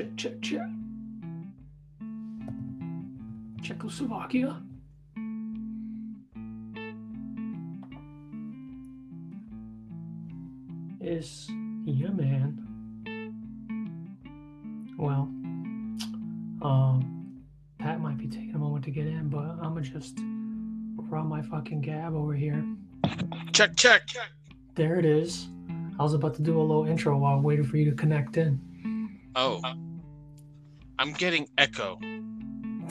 Check, check, check. Czechoslovakia. Is he a man? Well, um, Pat might be taking a moment to get in, but I'm gonna just run my fucking gab over here. Check, check. There it is. I was about to do a little intro while waiting for you to connect in. Oh. I'm getting echo.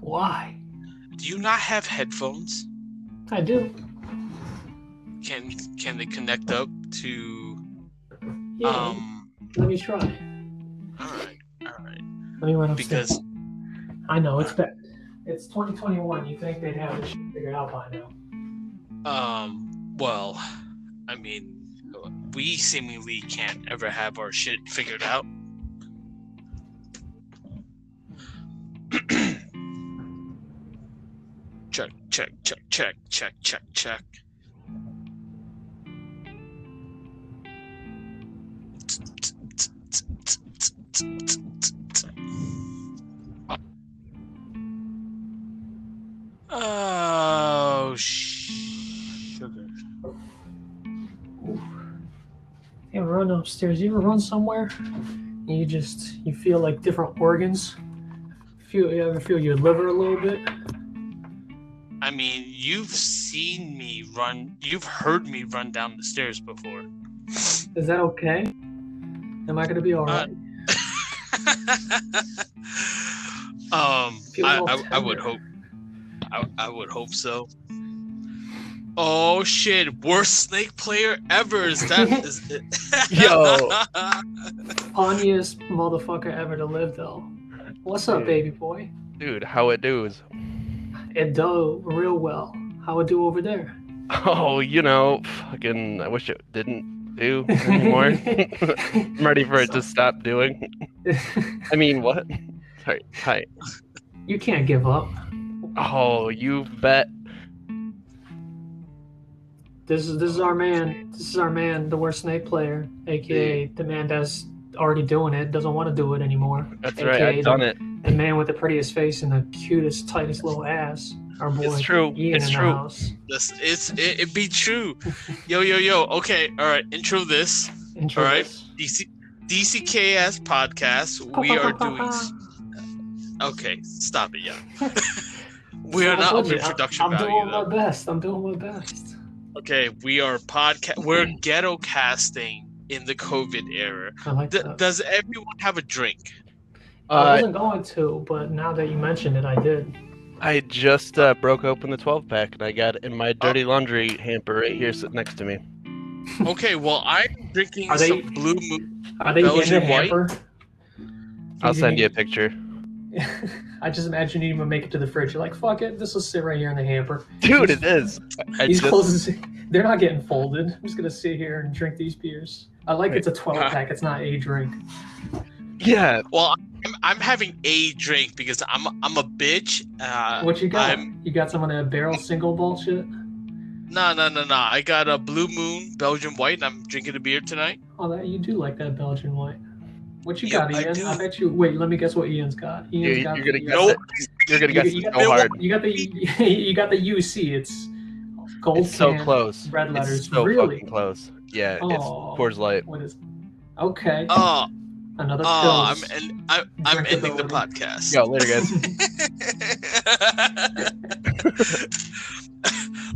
Why? Do you not have headphones? I do. Can can they connect up to Yeah. um let me try. alright, alright. Let me run upstairs. Because I know it's bad. It's 2021. You think they'd have this shit figured out by now? um well, I mean we seemingly can't ever have our shit figured out. check, check, check, check, check, check, check. Oh, sugar. You ever run upstairs? You ever run somewhere? You just you feel like different organs. Feel you ever feel your liver a little bit? I mean, you've seen me run. You've heard me run down the stairs before. Is that okay? Am I gonna be alright? um, I, I, I would hope. I, I would hope so. Oh shit! Worst snake player ever. Is that? is it? Yo. Funniest motherfucker ever to live though. What's up, baby boy? Dude, how it does? It do real well. How it do over there? Oh, you know, fucking, I wish it didn't do anymore. I'm ready for it to stop doing. I mean, what? Sorry, hi. you can't give up. Oh, you bet. This is this is our man. This is our man, the worst snake player, aka the man that's already doing it, doesn't want to do it anymore. That's AKA right, I've done the, it. The man with the prettiest face and the cutest, tightest little ass. Our boy, It's true, Ian it's true. this it's it, it be true. Yo yo yo. Okay. All right. Intro this. Intro All right. this. DC DCKS podcast. We are doing. s- Okay. Stop it, yeah. we are not told up in you, I- production I'm value. doing though. my best. I'm doing my best. Okay, we are podcast. We're ghetto casting in the COVID era. I like D- that. does everyone have a drink? I Uh, wasn't going to, but now that you mentioned it, I did. I just uh, broke open the 12 pack and I got it in my dirty laundry hamper right here sitting next to me. Okay, well I'm drinking Are they- some Blue Moon. Are they in Belgian the white? hamper? I'll send you a picture. I just imagine you even make it to the fridge. You're like, fuck it, this will sit right here in the hamper. Dude, it is. I These just, clothes, they're not getting folded. I'm just gonna sit here and drink these beers. I like it's a 12 pack. It's not a drink. yeah, Well, I'm, I'm having a drink because I'm I'm a bitch. Uh, What you got? I'm You got some of that barrel single bullshit? no no no no. I got a Blue Moon Belgian White, and I'm drinking a beer tonight. Oh, that you do like that Belgian white. What you Yeah, got, Ian? do. I, bet you. Wait, let me guess what Ian's got. Ian's you, got you're gonna the, guess No, it. You're gonna You, guess you it got so the, hard. you got the you got the UC. It's gold It's so close. red letters. It's so really? fucking close. Yeah, Oh, it's Coors Light. What is? Okay, Oh another oh, I'm pills. and I, I'm ending the podcast. Yo, later, guys.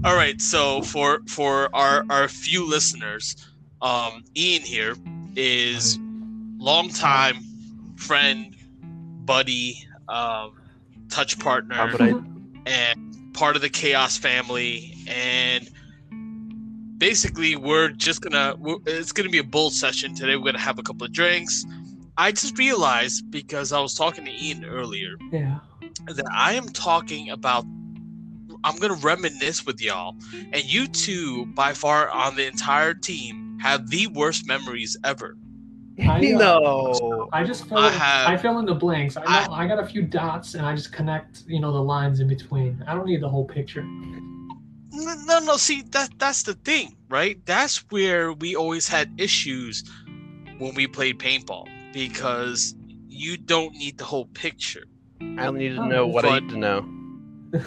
All right, so for for our our few listeners, um, Ian here is longtime friend, buddy, um, touch partner, How would I? and part of the Chaos family, and basically we're just gonna we're, it's gonna be a bull session today. We're gonna have a couple of drinks. I just realized because I was talking to Ian earlier yeah. that I am talking about. I'm gonna reminisce with y'all, and you two, by far on the entire team, have the worst memories ever. I, uh, No. I just fill. I in, have- I fill in the blanks. I, know, I got a few dots, and I just connect. You know the lines in between. I don't need the whole picture. No, no, no. See, that that's the thing, right? That's where we always had issues when we played paintball. because you don't need the whole picture. I only need to Oh, know what I need to know.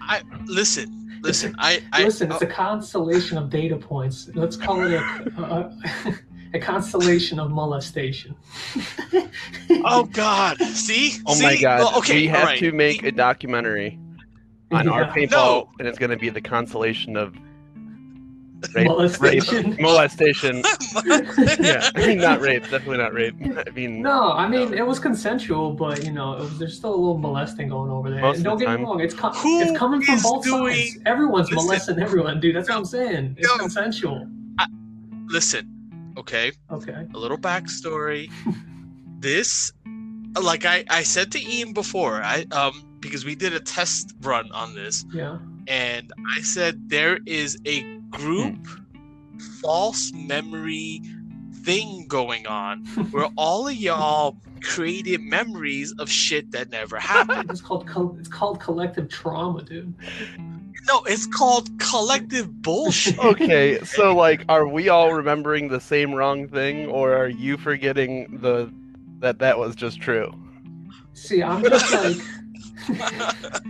I listen, listen. I, I Listen, it's oh. a constellation of data points. Let's call it a, a, a constellation of molestation. oh God, see, Oh my god. Well, okay, we have alright. to make a documentary on our paintball, No. and it's going to be the constellation of rape, molestation. rape, molestation. yeah, I mean not rape, definitely not rape. I mean, No, I mean it was consensual, but you know it was, there's still a little molesting going over there. Most And don't the get me wrong, it's com- it's coming from both doing- sides. Everyone's Listen. molesting everyone, dude. That's what I'm saying. It's No. consensual. listen, okay. Okay. a little backstory. this, like I, I said to Ian before, I um because we did a test run on this, Yeah. and I said there is a group hmm. false memory thing going on where all of y'all created memories of shit that never happened. It's called col- it's called collective trauma, dude. No, it's called collective bullshit. okay, so like, are we all remembering the same wrong thing, or are you forgetting the that that was just true? See, I'm just like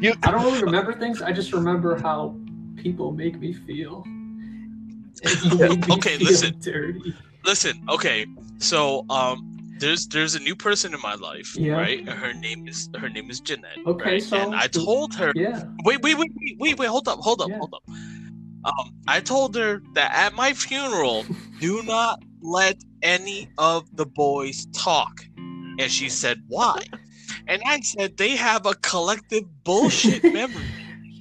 You I don't really remember things. I just remember how people make me feel. Me Okay, feel listen. Dirty. Listen, okay, so um. There's there's a new person in my life, Yeah. right? Her name is her name is Jeanette. Okay, right? so- and I told her Yeah. Wait, wait, wait, wait, wait, wait, hold up, hold up, Yeah. hold up. Um, I told her that at my funeral, do not let any of the boys talk. And she said, why? And I said, they have a collective bullshit memory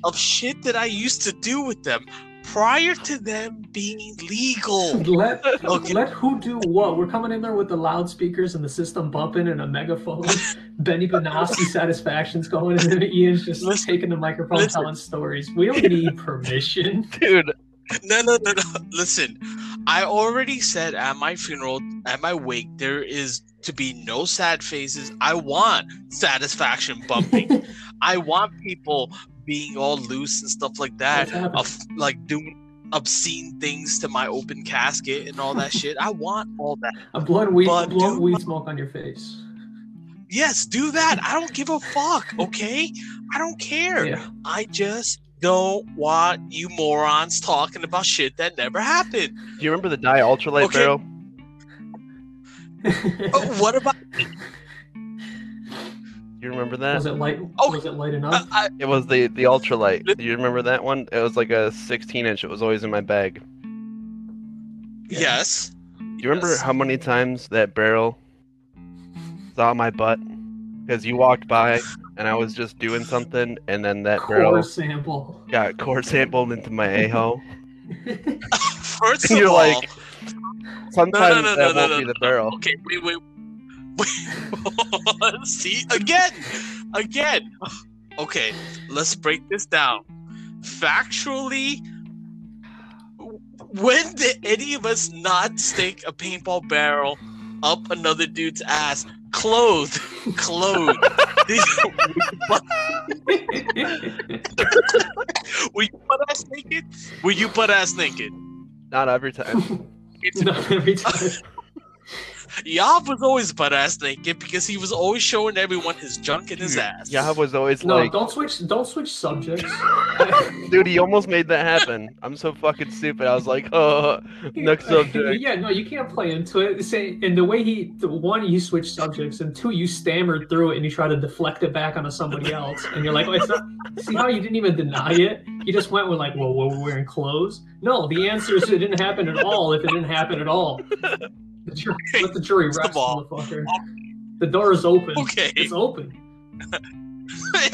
of shit that I used to do with them prior to them being legal. Let Okay. let who do what? We're coming in there with the loudspeakers and the system bumping and a megaphone. Benny Benassi satisfaction's going, and then Ian's just Listen, taking the microphone listen. telling stories. We don't need permission. dude, No, no, no, no. Listen, I already said at my funeral, at my wake, there is to be no sad faces. I want satisfaction bumping. I want people being all loose and stuff like that. Of like doing obscene things to my open casket and all that shit. I want all that. A blood weed, But blood dude- weed smoke on your face. Yes, do that. I don't give a fuck. Okay, I don't care. Yeah. I just don't want you morons talking about shit that never happened. do you remember the Dye ultralight Okay. barrel? Oh, what about? You remember that? was it light? Oh, was it light enough? I, It was the the ultralight. Do you remember that one? It was like a 16 inch. It was always in my bag. Yes. Do you remember Yes. how many times that barrel saw my butt? Because you walked by and I was just doing something, and then that Core barrel sample. got core sampled into my a hole. First And of you're all, like, Sometimes no, no, that no, won't no, be no, the barrel. okay, wait, wait, wait. See again, again. Okay, let's break this down. Factually, when did any of us not stick a paintball barrel up another dude's ass, clothed, clothed? Were you butt ass naked? Were you butt ass naked? Not every time. It's Not every time. Yav was always butt ass naked because he was always showing everyone his junk in his ass. Yav was always No, like, don't switch. Don't switch subjects. dude, he almost made that happen. I'm so fucking stupid. I was like, oh, next subject. Yeah, no, you can't play into it. Say, and the way he, the one, you switch subjects, and two, you stammered through it and you try to deflect it back onto somebody else, and you're like, oh, it's not. See how you didn't even deny it? You just went with like, well, we're wearing clothes. No, the answer is it didn't happen at all. If it didn't happen at all, the jury, let the jury rest, motherfucker. The door is open. Okay. It's open. Yo,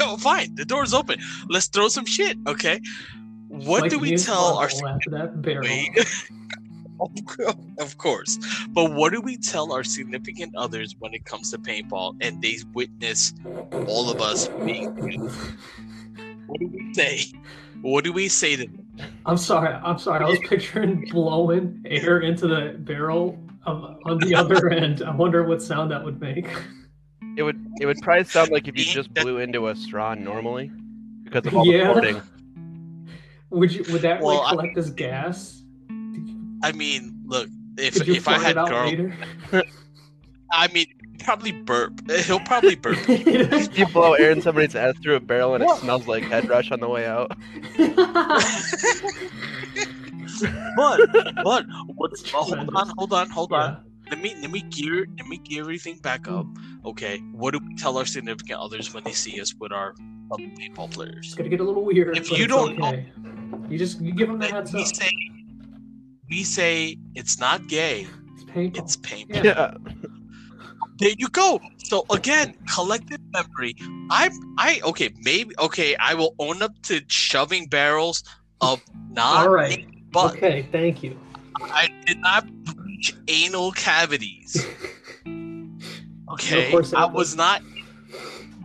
oh, fine. The door's open. Let's throw some shit. Okay. What Like do we tell our butthole after that barrel? Wait. of course. But what do we tell our significant others when it comes to paintball and they witness all of us being What do we say? What do we say to them? I'm sorry. I'm sorry. I was picturing blowing air into the barrel of, on the other end. I wonder what sound that would make. It would it would probably sound like if you just blew into a straw normally because of all Yeah. the porting. Would you? Would that Well, like I- collect as gas? I mean, look, if if I had it out girl? I mean, probably burp. Eh, he'll probably burp. You blow air in somebody's ass through a barrel and it smells like head rush on the way out. but but what's oh, hold on, hold on, hold on. Let me let me gear let me gear everything back up. Okay, what do we tell our significant others when they see us with our other paintball players? It's gonna get a little weird. If you don't okay. you just you give them the heads We up. say we say it's not gay, It's painful. it's painful. Yeah. Yeah. There you go. So again, collective memory. I'm. I okay, maybe okay, I will own up to shoving barrels of not All right. but okay, thank you. I did not breach anal cavities. Okay, course I was not.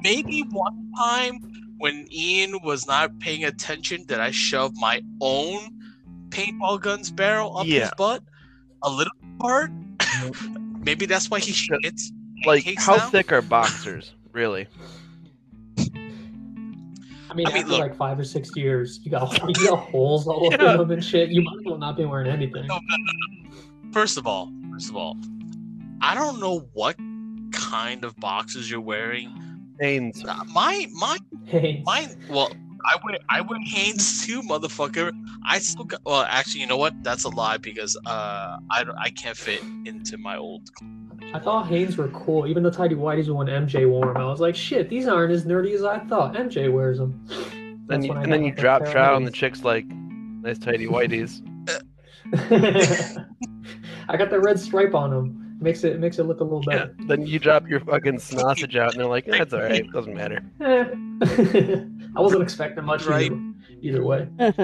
Maybe one time when Ian was not paying attention, did I shove my own paintball gun's barrel up his butt a little part? Maybe that's why he shits. Like, how now? thick are boxers, really? I mean, I mean, after look. like five or six years, you got you got holes all over Yeah. them and shit. You might as well not be wearing anything. No, no, no, no. First of all, first of all, I don't know what kind of boxes you're wearing. Hanes. Uh, My my Hey, Mine, well, I wear I wear Hanes too, motherfucker. I still got. Well, actually, you know what? That's a lie because uh, I I can't fit into my old. I thought Hanes were cool, even the tidy whities when MJ wore them. I was like, shit, these aren't as nerdy as I thought. MJ wears them. And, you, and then you drop shot on the chicks like nice tidy whiteys. I got the red stripe on them. Makes it makes it look a little Yeah. better. Then you drop your fucking sausage out and they're like, that's alright, doesn't matter. I wasn't expecting much Right. either, either way.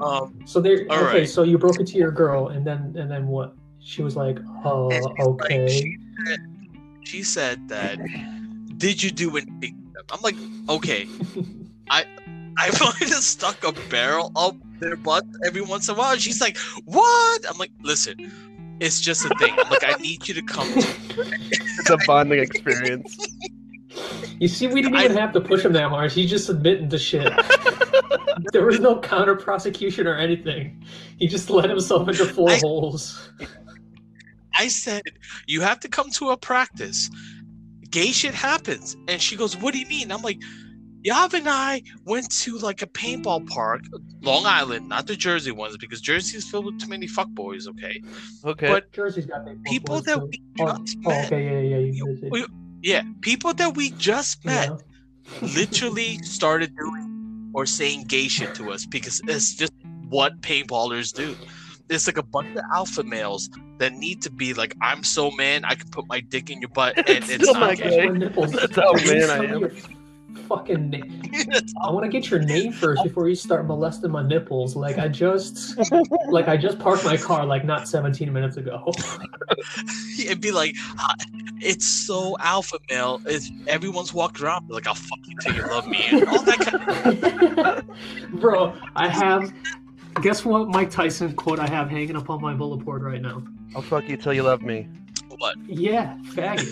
Um, So there. Okay, right. so you broke it to your girl, and then and then what? She was like, "Oh, and she's like, okay." she, said, she said that. Did you do anything? I'm like, okay. I I might have stuck a barrel up their butt every once in a while. She's like, what? I'm like, listen, it's just a thing. I'm like, I need you to come to It's a bonding experience. You see, we didn't even have to push him that much. He's just admitting to shit. there was no counter prosecution or anything. He just let himself into four I- holes. I said, you have to come to a practice. Gay shit happens. And she goes, What do you mean? I'm like, Yav and I went to like a paintball park, Long Island, not the Jersey ones, because Jersey is filled with too many fuckboys, okay? Okay. But Jersey's got people boys, that too. we Oh, just oh, met, okay, yeah, yeah, yeah. We- it. Yeah, people that we just met Yeah. literally started doing or saying gay shit to us because it's just what paintballers do. It's like a bunch of alpha males that need to be like, I'm so man, I can put my dick in your butt, and It's it's, still not not gay. gay. That's how man I am. your Fucking name. I want to get your name first before you start molesting my nipples. Like I just, like I just parked my car like not 17 minutes ago. It'd be like, it's so alpha male. It's everyone's walking around like, I'll fuck you till you love me, and all that kind of. Bro, I have. Guess what Mike Tyson quote I have hanging up on my bullet board right now? I'll fuck you till you love me. What? Yeah, faggot.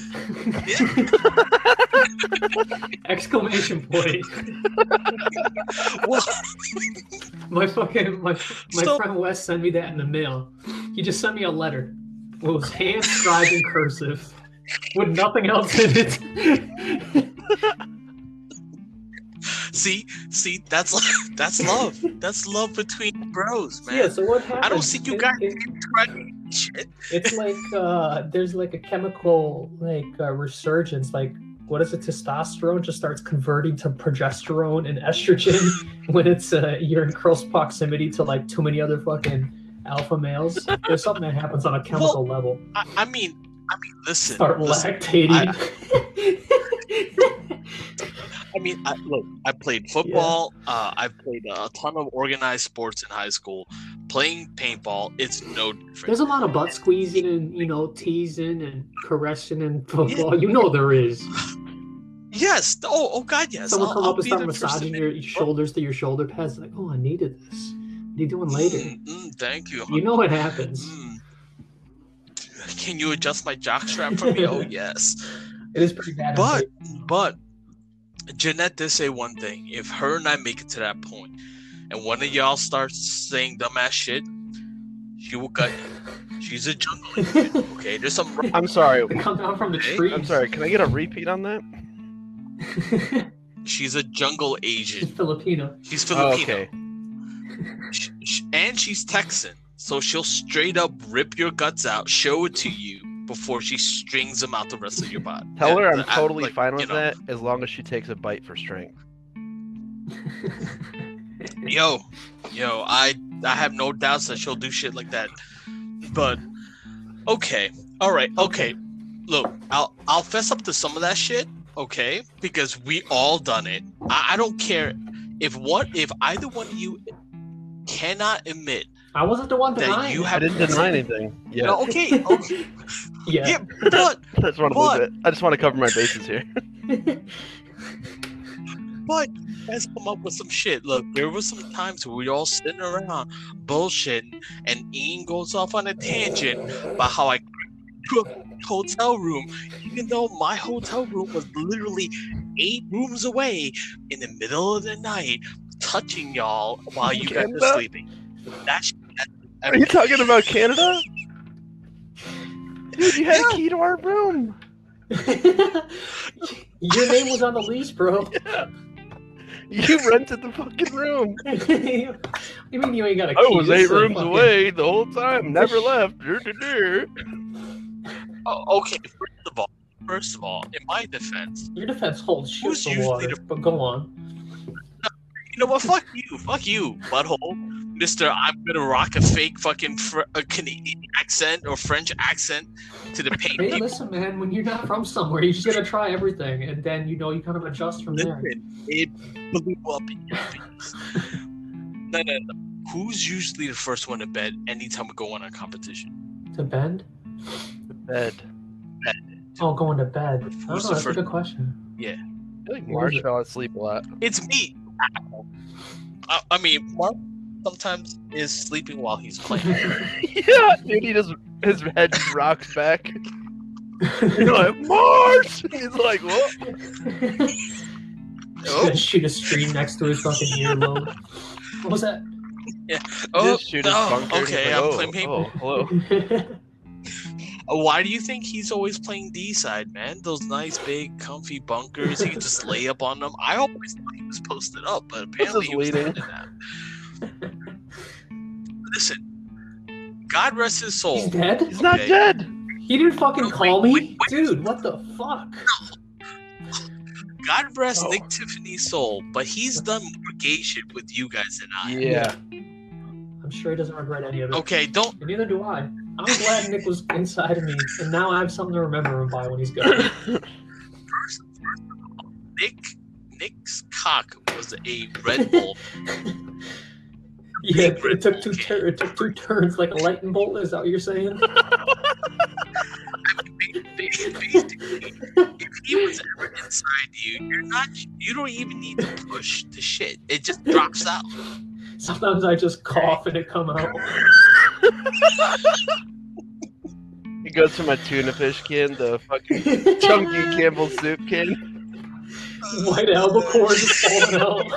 Exclamation point. Well, My fucking my my So- friend Wes sent me that in the mail. He just sent me a letter. It was hand scribed in cursive with nothing else in it. see, see, that's that's love. That's love between bros, man. yeah, so what happens? I don't see you guys it- trying shit. it's like uh there's like a chemical like uh, resurgence like what is it testosterone just starts converting to progesterone and estrogen when it's uh you're in close proximity to like too many other fucking alpha males there's something that happens on a chemical level I, I mean, I mean, listen, start listen. lactating I mean, I, look, I played football. Uh, I've played a ton of organized sports in high school. Playing paintball, it's no different. there's a lot of butt squeezing and you know teasing and caressing and football you know there is Yes. Oh, oh God, yes. someone come I'll up and start the first to massaging your shoulders to your shoulder pads like oh i needed this what are you doing later Mm, mm, thank you. You know what happens. Mm. Can you adjust my jock strap for me? oh yes. It is pretty bad. But but Jeanette did say one thing. If her and I make it to that point, and one of y'all starts saying dumbass shit, she will cut you. She's a jungle agent. Okay, there's some. I'm sorry. They come down from the Okay, trees. I'm sorry. Can I get a repeat on that? She's a jungle agent. She's. Filipino. She's Oh, Filipino. okay. Sh- sh- and she's Texan, so she'll straight up rip your guts out, show it to you before she strings them out the rest of your body. Tell her I'm totally like, fine you with know, that as long as she takes a bite for strength. Yo, yo, I I have no doubts that she'll do shit like that. But okay, all right, okay. Look, I'll I'll fess up to some of that shit, okay? Because we all done it. I, I don't care if what if either one of you cannot admit I wasn't the one that denying. you it. I didn't deny anything. Yeah, No, okay, okay, oh, Yeah. yeah, but I just want to But- it. I just want to cover my bases here. But let's come up with some shit. Look, there was some times where we all sitting around bullshitting, and Ian goes off on a tangent about how I took hotel room, even though my hotel room was literally eight rooms away in the middle of the night, touching y'all while you guys were sleeping. That shit, Are you talking about Canada? Dude, you had Yeah. a key to our room. Your name was on the lease, bro. Yeah. You rented the fucking room. you mean you ain't got a key? I was eight rooms fucking- away the whole time. Never left. Oh, okay, first of all, first of all, in my defense, Your defense holds shit Who's for usually water, the- but go on. You know what? Fuck you. Fuck you, butthole. Mister, I'm gonna rock a fake fucking fr- a Canadian accent or French accent to the paint Hey, people. listen, man. When you're not from somewhere, you just gotta try everything, and then you know you kind of adjust from there. It blew up in your face. No, no, no. Who's usually the first one to bed anytime we go on a competition? To bend? To bed. Oh, going to bed. I don't know. the oh, That's a good question. Yeah. I feel like What Marsh is it? fell asleep a lot. It's me. I, I mean, Mark sometimes is sleeping while he's playing. yeah, dude, he just his head rocks back. You're like Marsh. He's like, what? Oh, shoot a stream next to his fucking earlobe. What was that? oh, shoot oh, bunker. and he's okay, like, I'm oh, playing paint. oh, hello. Uh, Why do you think he's always playing D side, man? Those nice big comfy bunkers, he can just lay up on them. I always thought he was posted up, but apparently he was leaning. standing up. Listen, God rest his soul. He's dead? He's not dead. He didn't fucking Wait, call me? wait, wait. Dude, what the fuck? God rest Oh. Nick Tiffany's soul, but he's done more gay shit with you guys than I. Yeah. I'm sure he doesn't regret any of it. Okay, don't. And neither do I. I'm glad Nick was inside of me, and now I have something to remember him by when he's gone. Nick. Nick's cock was a Red Bull. yeah, it took two tur- it took two turns like a lightning bolt. Is that what you're saying? Basically, if he was ever inside you, you're not. You don't even need to push the shit. It just drops out. Sometimes I just cough and it come out. He goes from a tuna fish can to a fucking chunky Campbell soup can. White albacore just falling out.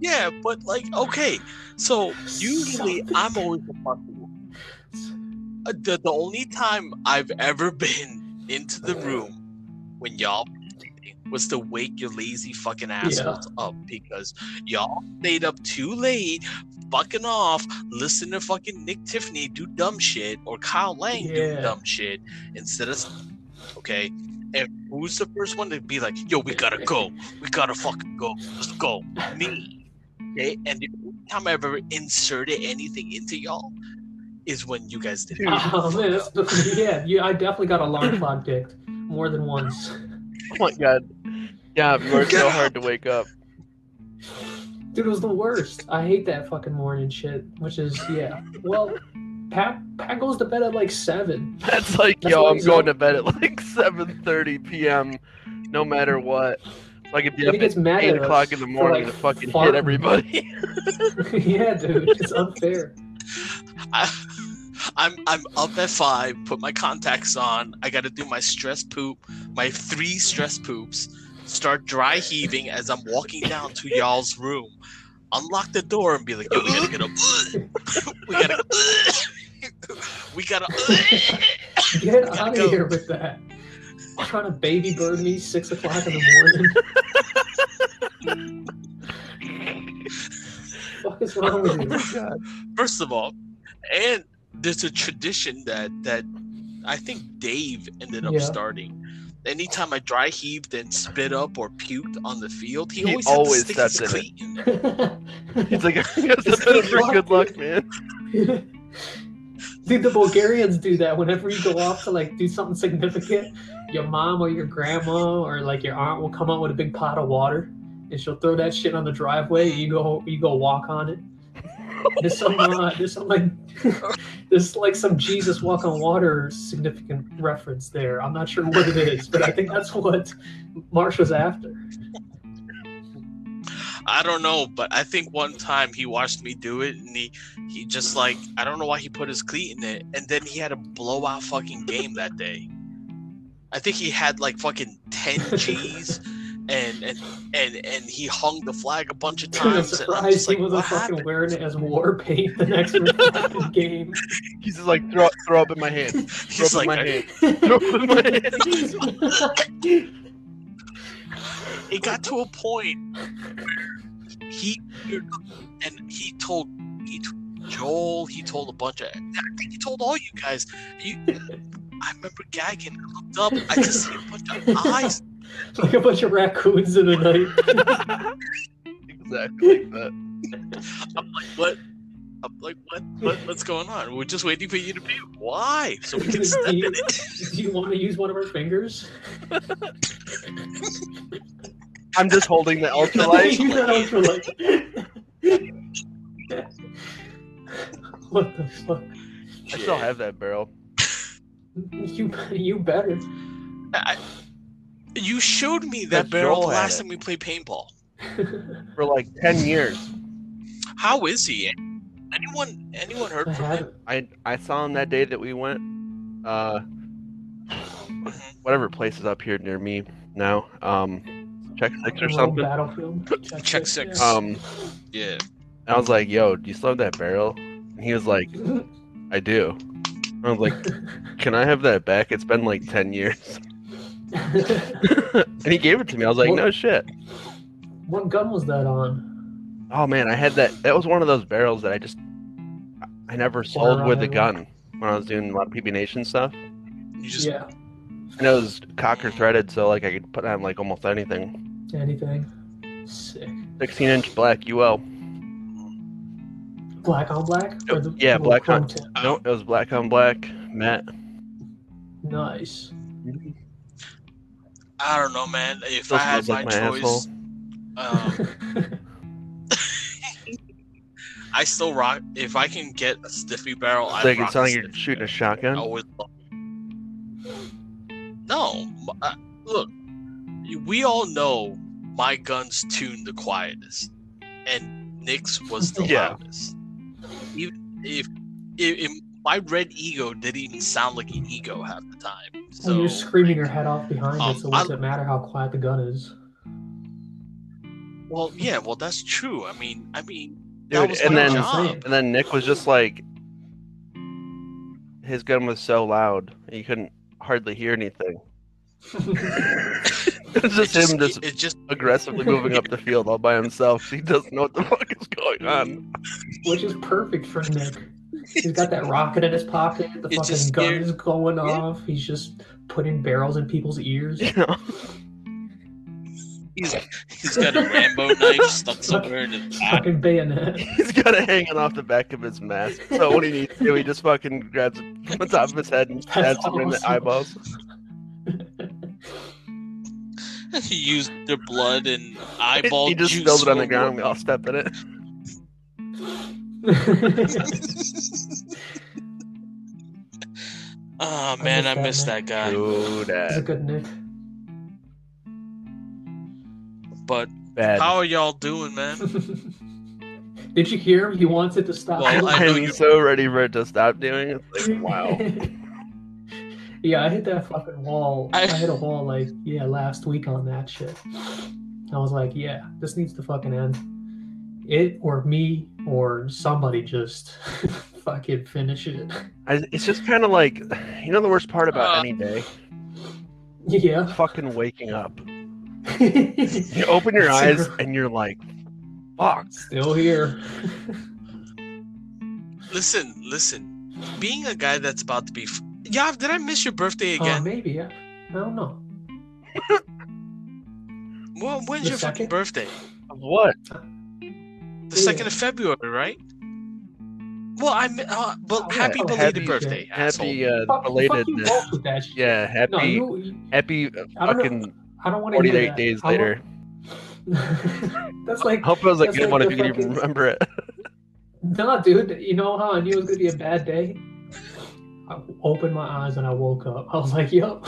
Yeah, but like, okay. So usually I'm always the fucking one. Uh, The, the only time I've ever been into the room when y'all were sleeping was to wake your lazy fucking assholes up because y'all stayed up too late, fucking off, listen to fucking Nick Tiffany do dumb shit or Kyle Lang do dumb shit instead of okay. And who's the first one to be like, yo, we gotta go. We gotta fucking go. Let's go. Me. Okay. And the only time I've ever inserted anything into y'all is when you guys did it. Oh man, that's, yeah, you, I definitely got alarm clock dicked more than once. Oh my god. Yeah, we worked so hard to wake up. Dude, it was the worst. I hate that fucking morning shit. Which is yeah. Well, Pat Pat goes to bed at like seven. That's like, That's yo, I'm going like- to bed at like 7:30 p.m. No matter what. Like if you And up he gets at mad eight at o'clock in the morning like, to fucking farting. hit everybody. yeah, dude, it's unfair. I, I'm I'm up at five, put my contacts on. I got to do my stress poop, my three stress poops, start dry heaving as I'm walking down to y'all's room. Unlock the door and be like, Yo, we gotta get up. we gotta. we gotta. Get Gotta out of go. here with that. trying to baby bird me six o'clock in the morning. fuck is wrong with you? Oh God. First of all, and there's a tradition that that I think Dave ended up Yeah. starting. Anytime I dry heaved and spit up or puked on the field, he, He always, always had to stick steps his in cleat in. He's like, that's better for good luck, man. Dude, the Bulgarians do that whenever you go off to like do something significant. Your mom or your grandma or like your aunt will come out with a big pot of water, and she'll throw that shit on the driveway. And You go, you go walk on it. There's some, uh, there's some like, there's like some Jesus walk on water significant reference there. I'm not sure what it is, but I think that's what Marsh was after. I don't know, but I think one time he watched me do it, and he he just like I don't know why he put his cleat in it, and then he had a blowout fucking game that day. I think he had like fucking ten G's, and and and and he hung the flag a bunch of times. And I'm surprised just like, he wasn't fucking happened? wearing it as war paint the next game. He's just like, throw, throw up in my hand. Throw He's up in my hand. Throw up in my hand. it got to a point where he and he told he told Joel, he told a bunch of I think he told all you guys. You, I remember gagging. I looked up, I could see a bunch of eyes. Like a bunch of raccoons in the night. exactly like that. I'm like, what? I'm like, what? What? What's going on? We're just waiting for you to be. Why? So we can step in it. Do you want to use one of our fingers? I'm just holding the Use ultralight. that ultralight. what the fuck? I still have that barrel. You you better. I, you showed me that That's barrel the last it. time we played paintball. For like 10 years. How is he? Anyone? Anyone heard from him? I I saw him that day that we went. Uh, whatever place is up here near me now. Um, check six or something. Battlefield. Check, Check six. six. yeah. Um, Yeah. I was like, "Yo, do you still have that barrel?" And he was like, "I do." I was like, "Can I have that back? It's been like ten years." and he gave it to me. I was like, What- "No shit." what gun was that on? Oh man, I had that. That was one of those barrels that I just I never sold with the around gun when I was doing a lot of PB Nation stuff. You just Yeah, And it was cocker threaded, so like I could put on like almost anything. anything. Sick. 16 inch black UL. Black on black? Or the Yeah, black on- tip? No, it was black on black, matte. Nice. I don't know, man. If Still I had my, like my choice, um, I still rock. If I can get a stiffy barrel, I It's like rock it sounds like you're stiffy shooting a barrel. I shotgun. always love- No, m- uh, look, we all know my guns tune the quietest, and Nick's was the Yeah. loudest. Even if, if, if my red ego didn't even sound like an ego half the time. So when you're screaming your head off behind Um, it, so what's I- it matter how quiet the gun is? Well, yeah, well that's true. I mean, I mean, Dude, that was and my then- job. And then Nick was just like, his gun was so loud you couldn't hardly hear anything. it just, him just it just aggressively moving up the field all by himself. He doesn't know what the fuck is going on. Which is perfect for Nick. He's got that rocket in his pocket. The It fucking gun is going Yeah. off. He's just putting barrels in people's ears. You know? he's he's got a Rambo knife stuck somewhere in his back. Fucking bayonet. He's got it hanging off the back of his mask. So what he needs to do, he just fucking grabs it from the top of his head and stabs him in the eyeballs. he used their blood and eyeball he just juice. spilled it on the ground and we all stepped in it. Oh man, I miss miss that, that guy. Dude, uh, He's a good Nick. But bad. how are y'all doing, man? Did you hear him? He wants it to stop. Well, I I'm you- so ready for it to stop doing it. It's like, wow. Yeah, I hit that fucking wall. I, I- hit a wall like yeah last week on that shit. I was like, yeah, this needs to fucking end. It or me or somebody just fucking finish it. I, it's just kind of like, you know, the worst part about Uh. any day, Yeah. fucking waking up. You open your eyes and you're like, fuck. Still here. Listen, listen. Being a guy that's about to be. F- Yav, did I miss your birthday Uh, again? maybe. Yeah. I don't know. well, when's the your fucking second? birthday? What? The second of February, right? Well, I'm. Uh, well, Oh, happy. Oh, belated happy- birthday, asshole. Happy uh, Fuck, fuck belated. you both with that shit. Yeah, happy, No, you. you- happy uh, I don't know. fucking I don't want to 48 that. days I later. That's like I hope it was a good like one if you can even remember it. Nah, dude. You know how I knew it was gonna be a bad day? I opened my eyes and I woke up. I was like, "Yo,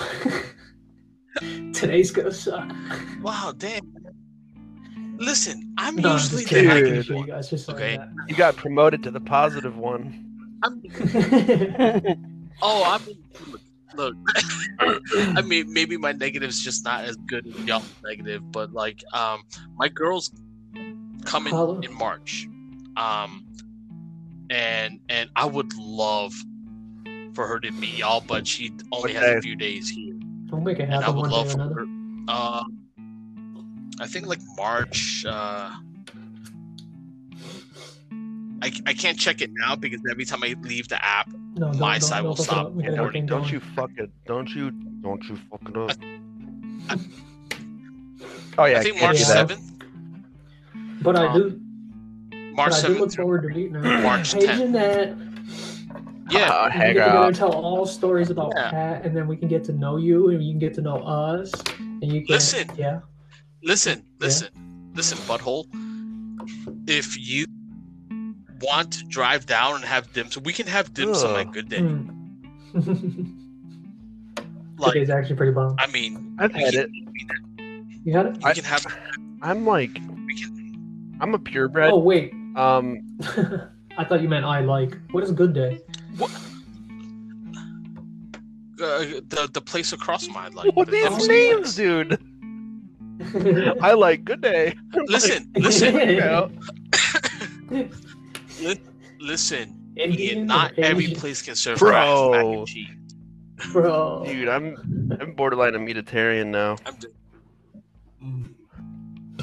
today's gonna suck." Wow, damn. Listen, I'm No, I'm usually just the kidding. I'm happy kidding. You one. guys Okay. You got promoted to the positive one. I'm, oh, I'm. Look, I mean, maybe my negative's just not as good as y'all negative, but like, um, my girl's coming Hello. in March, um, and and I would love for her to meet y'all, but she only What has a few days here, Don't make it and I happen would one day love or for another. her. Uh, I think like March. Uh, I, I can't check it now because every time I leave the app, No, don't, my don't, side don't will look it stop up. We gotta recording. get Don't you fuck it. Don't you don't you fuck it up. I- Oh yeah, I think March do Yeah. that. seventh. But I Um, do. March but I do look forward to meeting her. March 10th. Jeanette. Yeah, Uh, We can hang get together out. tell all stories about Yeah. Pat, and then we can get to know you, and you can get to know us, and you can. Listen. Yeah. Listen, listen, listen, butthole. If you want to drive down and have dim sum, we can have dim sum on Ugh. good day. Hmm. Like, Today's actually pretty bomb. I mean, I've we had can, it. You had it? We can have. I'm like, We can. I'm a purebred. Oh wait. Um, I thought you meant I like. What is a good day? Uh, the the place across from my life. what the- these names, dude? I like good day. Listen, listen, Yeah. listen. Indian not every place can serve Bro. Kraft mac and cheese. Bro. Dude, I'm I'm borderline a Mediterranean now. I'm just,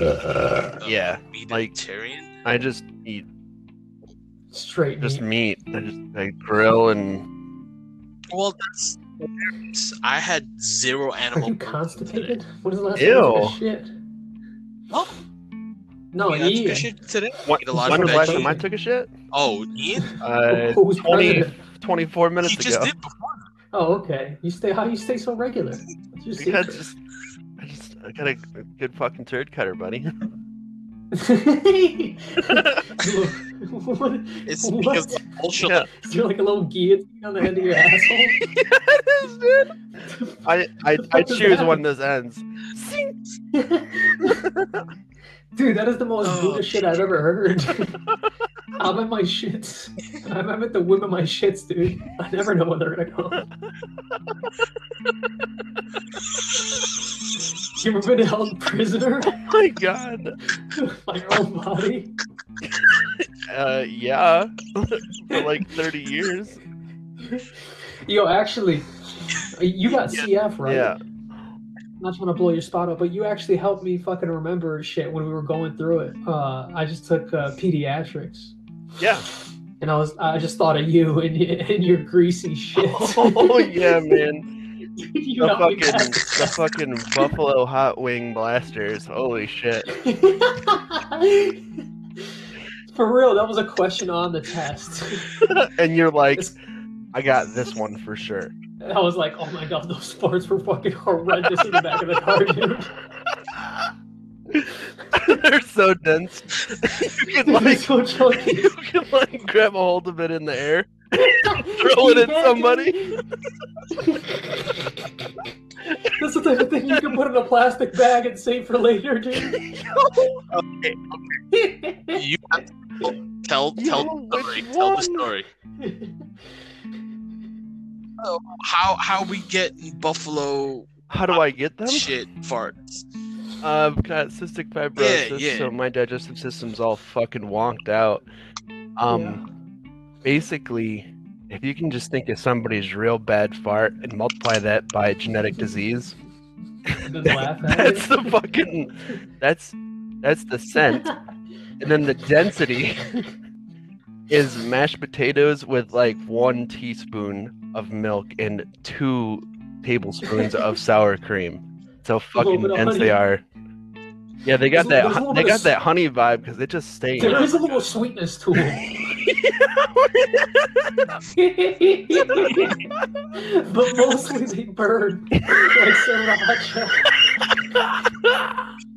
uh-huh. Yeah, like- Mediterranean. I just eat Straight just meat. meat. I just I grill and Well, that's. I had zero Are animal. you protein today. constipated? What is the last Ew. time you took a shit? Oh. No, I mean, I took a shit today. when, Eat a lot when of last time I took a shit? Oh, Ian, Uh, Who's 20, president? 24 minutes he just ago. did before. Oh, okay. You stay. How you stay so regular? What's your Because secret? just, I just I got a, a good fucking turd cutter, buddy. what? It's what? because the bullshit. Yeah. Is there like a little guillotine on the end of your asshole? it is, dude. I I, I choose that? when this ends. Dude, that is the most Oh, shit I've ever heard. I'm at my shits. I'm, I'm at the whim of my shits, dude. I never know when they're gonna come. You ever been held prisoner Oh my god. my own body? Uh, yeah. For like 30 years. Yo, actually, you got CF, right? Yeah. Not trying to blow your spot up, but you actually helped me fucking remember shit when we were going through it. Uh, I just took uh, pediatrics, Yeah. and I was I just thought of you and, and your greasy shit. Oh yeah, man. you The fucking the fucking buffalo hot wing blasters. Holy shit. For real, that was a question on the test. and you're like, I got this one for sure. And I was like, oh my god, those farts were fucking horrendous in the back of the car, dude. They're so dense. you can They're like so chunky. you can like grab a hold of it in the air, throw it at somebody. dude. That's the type of thing you can put in a plastic bag and save for later, dude. Okay, you have to tell tell Yo, the story. which Tell the one? Story. how how we get Buffalo How do I get them? shit farts? I've got cystic fibrosis, yeah. so my digestive system's all fucking wonked out. Um, basically, if you can just think of somebody's real bad fart and multiply that by genetic disease, And then laugh at that's the fucking that's that's the scent, and then the density is mashed potatoes with like one teaspoon of milk and two tablespoons of sour cream. So fucking dense they are. Yeah, they got There's that. there's a little They got that honey vibe because it just stays. There is a little sweetness to it. but mostly they burn like sriracha.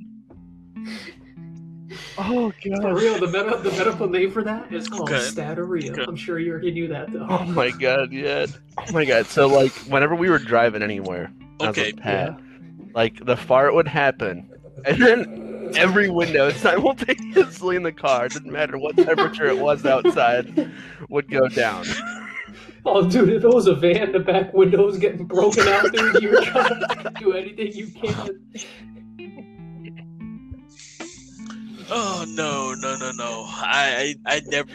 oh god! For real, the, medi- the medical name for that is called Okay. steatorrhea. Okay. I'm sure you already knew that though. Oh my god, yeah. Oh my god. So like whenever we were driving anywhere, I was Okay. with Pat, like the fart would happen, and then every window simultaneously in the car, didn't matter what temperature it was outside, would go down. Oh, dude, if it was a van, the back window was getting broken out, dude. You were trying to do anything you can. Oh no, no, no, no! I, I, I never.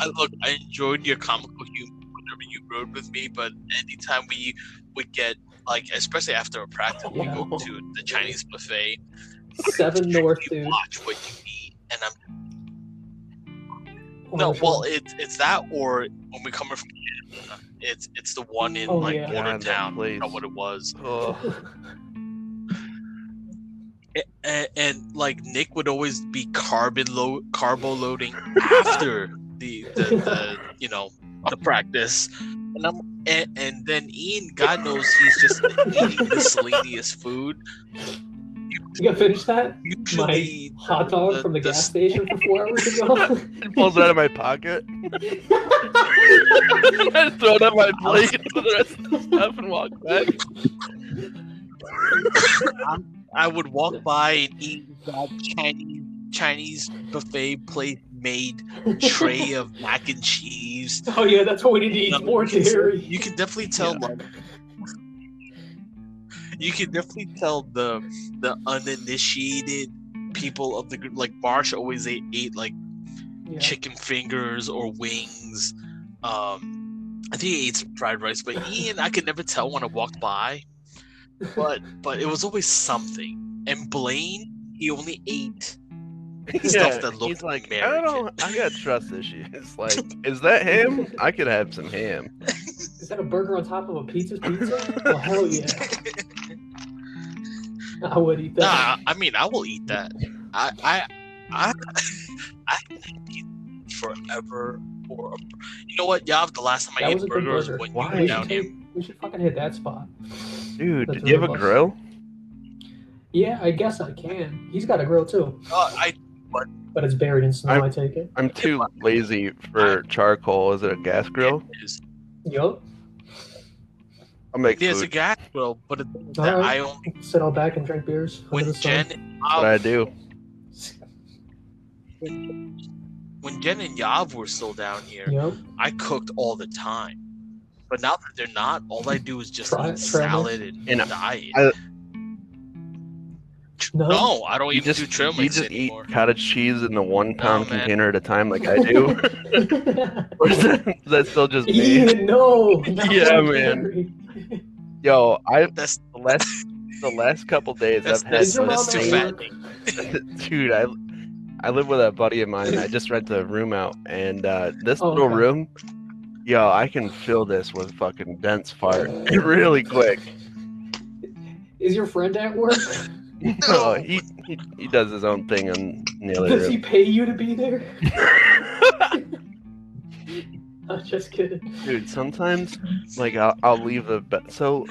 I, look, I enjoyed your comical humor whenever you rode with me, but anytime we would get like, especially after a practice, we go oh, to the Chinese buffet. Seven North, strictly dude. Watch what you eat, and I'm Oh, no. Well, it's it's that or when we come from Canada, it's it's the one in Oh, like yeah. God, that Bordertown. I don't know what it was. Oh, and, and like Nick would always be carbon load carbo loading after the, the, the you know the practice and I'm and, and then Ian God knows he's just eating miscellaneous food you gonna finish that? My Hot dog from the gas station from four hours ago. it pulls it out of my pocket. I just throw it on my plate for the rest of the stuff and walk back. I would walk by and eat that Chinese Chinese buffet plate made tray of mac and cheese oh yeah, that's what we need to eat more dairy. You can definitely tell Yeah. like you can definitely tell the the uninitiated people of the group like Marsh always ate, ate like Yeah. chicken fingers or wings. Um I think he ate some fried rice, but Ian I could never tell when I walked by. But but it was always something. And Blaine, he only ate Stuff that looked he's like, I don't, I got trust issues. Like, is that ham? I could have some ham. Is that a burger on top of a pizza? Pizza? Oh hell yeah! I would eat that. Nah, I mean, I will eat that. I, I, I, I can eat forever. Or you know what, Yav? The last time I That ate a good burgers burger. when Why? you were down here. Take, we should fucking hit that spot. Dude, That's did you have a grill? Yeah, I guess I can. He's got a grill too, Uh, I but it's buried in snow. I'm- I take it. I'm too lazy for charcoal. Is it a gas grill? is Yup. I'll make there's a gas grill, but it's All right. I only Sit all back and drink beers under when the. Jen, What I do. when Jen and Yav were still down here, Yup. I cooked all the time. But now that they're not, all I do is just Try- eat try salad and, And diet. I- No. no, I don't You even just do trail you mix just eat cottage cheese in the one pound man. container at a time, like I do. or is that, is that still just me? Ian, no. Yeah, one man. dairy. Yo, I That's the last the last couple days that's, I've had Is that's, your the mom that's too at fattening. work? dude. I I live with a buddy of mine. I just rent a room out, and uh, this Oh, little okay. room, yo, I can fill this with fucking dense fart really quick. Is your friend at work? No, he, he he does his own thing in the other Does he pay you to be there? I'm just kidding. Dude, sometimes like I'll, I'll leave the bed. So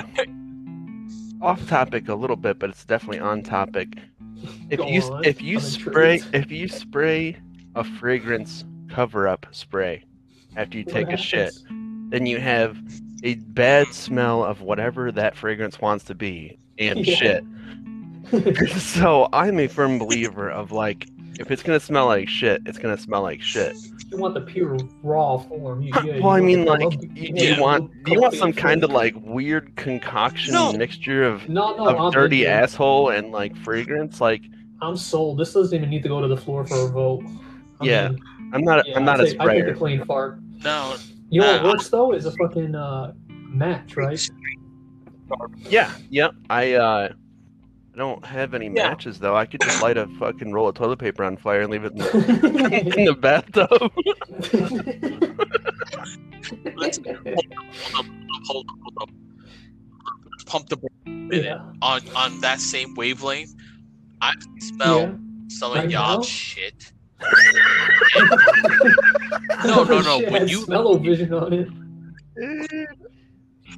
off topic a little bit, but it's definitely on topic. If Go you on, if you I'm spray intrigued. if you spray a fragrance cover up spray after you take a shit, then you have a bad smell of whatever that fragrance wants to be and Yeah. shit. So I'm a firm believer of like If it's gonna smell like shit, it's gonna smell like shit. You want the pure raw form. You, yeah, you well, I mean, like, Colombi- you, yeah, you want do you want some kind of like weird concoction No. mixture of No, no, of I'm dirty into it. asshole and like fragrance? Like, I'm sold. This doesn't even need to go to the floor for a vote. I Yeah, mean, I'm not yeah, I'm not I a take, I take sprayer. a clean fart. No, You know what Nah. works though is a fucking uh, match, right? Yeah, yeah. I uh, I don't have any Yeah. matches though. I could just light a fucking roll of toilet paper on fire and leave it in the, in the bathtub. hold up, hold up, hold up. Pump the brakes a minute. yeah. on on that same wavelength. I smell Yeah. some Right of now? y'all shit. No, no, no, Shit when you- smell vision on it,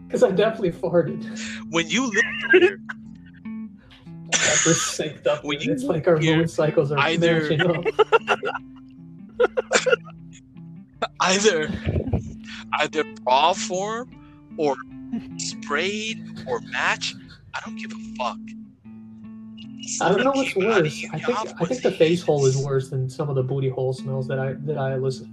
because I definitely farted. When you live here, That was synced up. When man. you it's like our hear moon cycles are either- matching up. either either raw form or sprayed or match, I don't give a fuck. I don't know what's Came out of worse. I think I think the face hole is worse than some of the booty hole smells that I that I listen.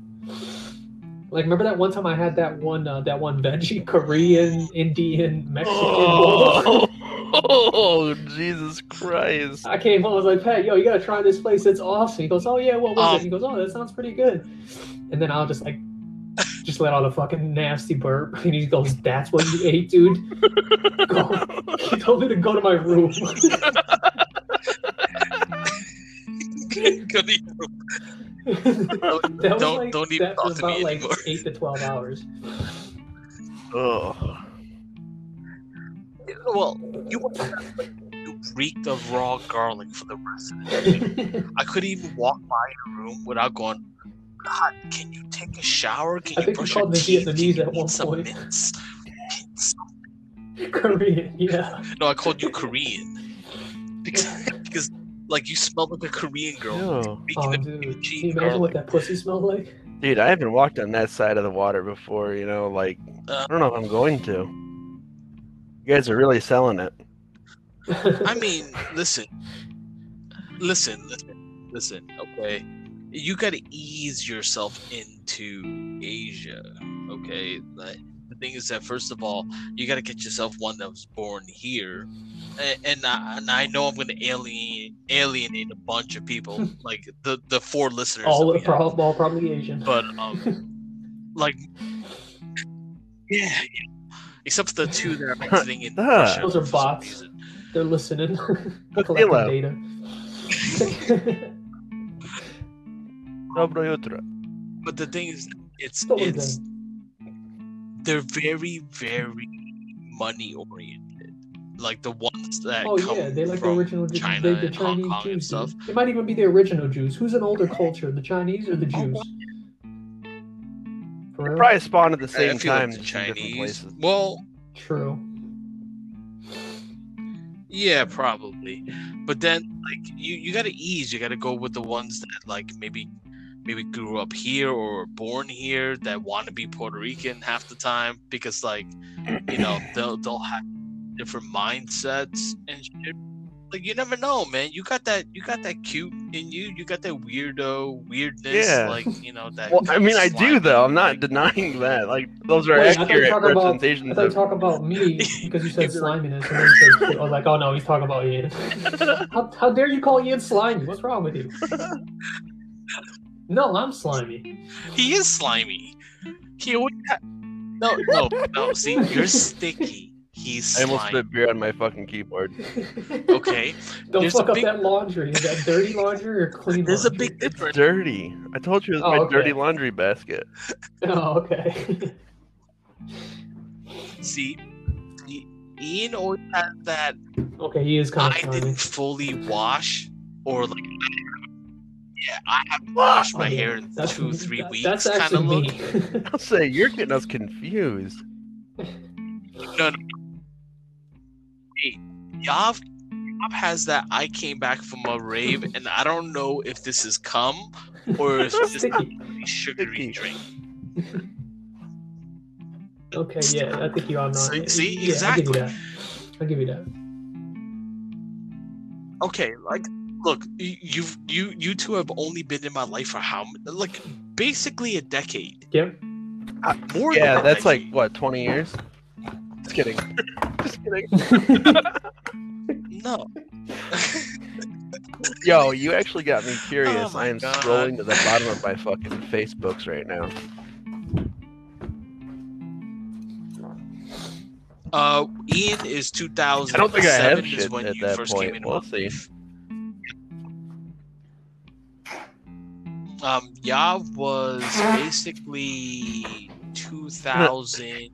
Like remember that one time I had that one uh, that one veggie Korean Indian Mexican? Oh, oh, Jesus Christ! I came home, I was like, Pat, yo, you gotta try this place. It's awesome. He goes, Oh yeah, what was Um, it? He goes, Oh, that sounds pretty good. And then I'll just like just let out a fucking nasty burp. And he goes, That's what you ate, dude. Go. He told me to go to my room. That Don't- like, don't even talk to me like anymore. eight to twelve hours. Oh, well, you you reeked of raw garlic for the rest of the day. I couldn't even walk by your room without going. God, can you take a shower? Can I you brush your teeth? Can you at eat one some point. mints? Korean, yeah. No, I called you Korean because, because like you smell like a Korean girl. no. Oh, of dude. Can you imagine what that pussy smelled like? dude, I haven't walked on that side of the water before. You know, like Uh. I don't know if I'm going to. You guys are really selling it. I mean, listen, listen, listen, listen. Okay, you got to ease yourself into Asia. Okay, like, the thing is that first of all, you got to get yourself one that was born here, and, and, I, and I know I'm going to alien alienate a bunch of people, like the the four listeners. all, we have. pro- all probably Asian. but um, like, yeah, yeah. except the two that are visiting in. Russia Those are for some bots. reason. They're listening, Hello. collecting data. Dobro jutro. But the thing is, it's What was it's they're very very money oriented. Like the ones that oh come yeah, they like the from original Jews. China They, the and Hong Chinese Kong and stuff. It might even be the original Jews. Who's an older culture, the Chinese or the Oh, Jews? For real? Probably spawned at the same time. like the different Chinese. places. Well, True. yeah, probably. But then like you you got to ease. You got to go with the ones that like maybe maybe grew up here or were born here that want to be Puerto Rican half the time because like you know they'll they'll have different mindsets and shit. Like you never know, man. You got that you got that cute in you. You got that weirdo weirdness. Yeah. Like you know that. Well, I mean, I do though. I'm not like- denying that. Like, those are Wait, I thought accurate about- I representations thought you of. talk about me because you said You'd be like- sliminess, and then said, I was like, oh no, he's talking about Ian. how, how dare you call Ian slimy? What's wrong with you? No, I'm slimy. He is slimy. He always ha- no no no. See, you're sticky. He's slimy. I almost slimy. spit beer on my fucking keyboard. Okay, Don't There's fuck up big- that laundry. Is that dirty laundry or clean there's a laundry? big It's difference. dirty. I told you it was Oh, my okay. dirty laundry basket. Oh, okay. See, Ian always has that. okay, he is kind I of slimy. didn't fully wash, or like, yeah, I haven't washed my hair in That's- two three that- weeks. That's Kind of actually look. me. I'll say you're getting us confused. No, no. Hey, Yav, Yav has that. I came back from a rave, and I don't know if this is cum or if it's just Sticky. a sugary Sticky. drink. Okay, yeah, I think you are not. See- see? yeah, I'll give Exactly. you that. I'll give you that. Okay, like look, you you've, you you two have only been in my life for how like basically a decade. Yep. More Yeah, than a that's like what, 20 years? Just kidding. Just kidding. no. Yo, you actually got me curious. Oh I am God. scrolling to the bottom of my fucking Facebooks right now. Uh, Ian is 2007 I don't think I have is shit when at you that first point. came into We'll see. Um, Ya was basically 2000.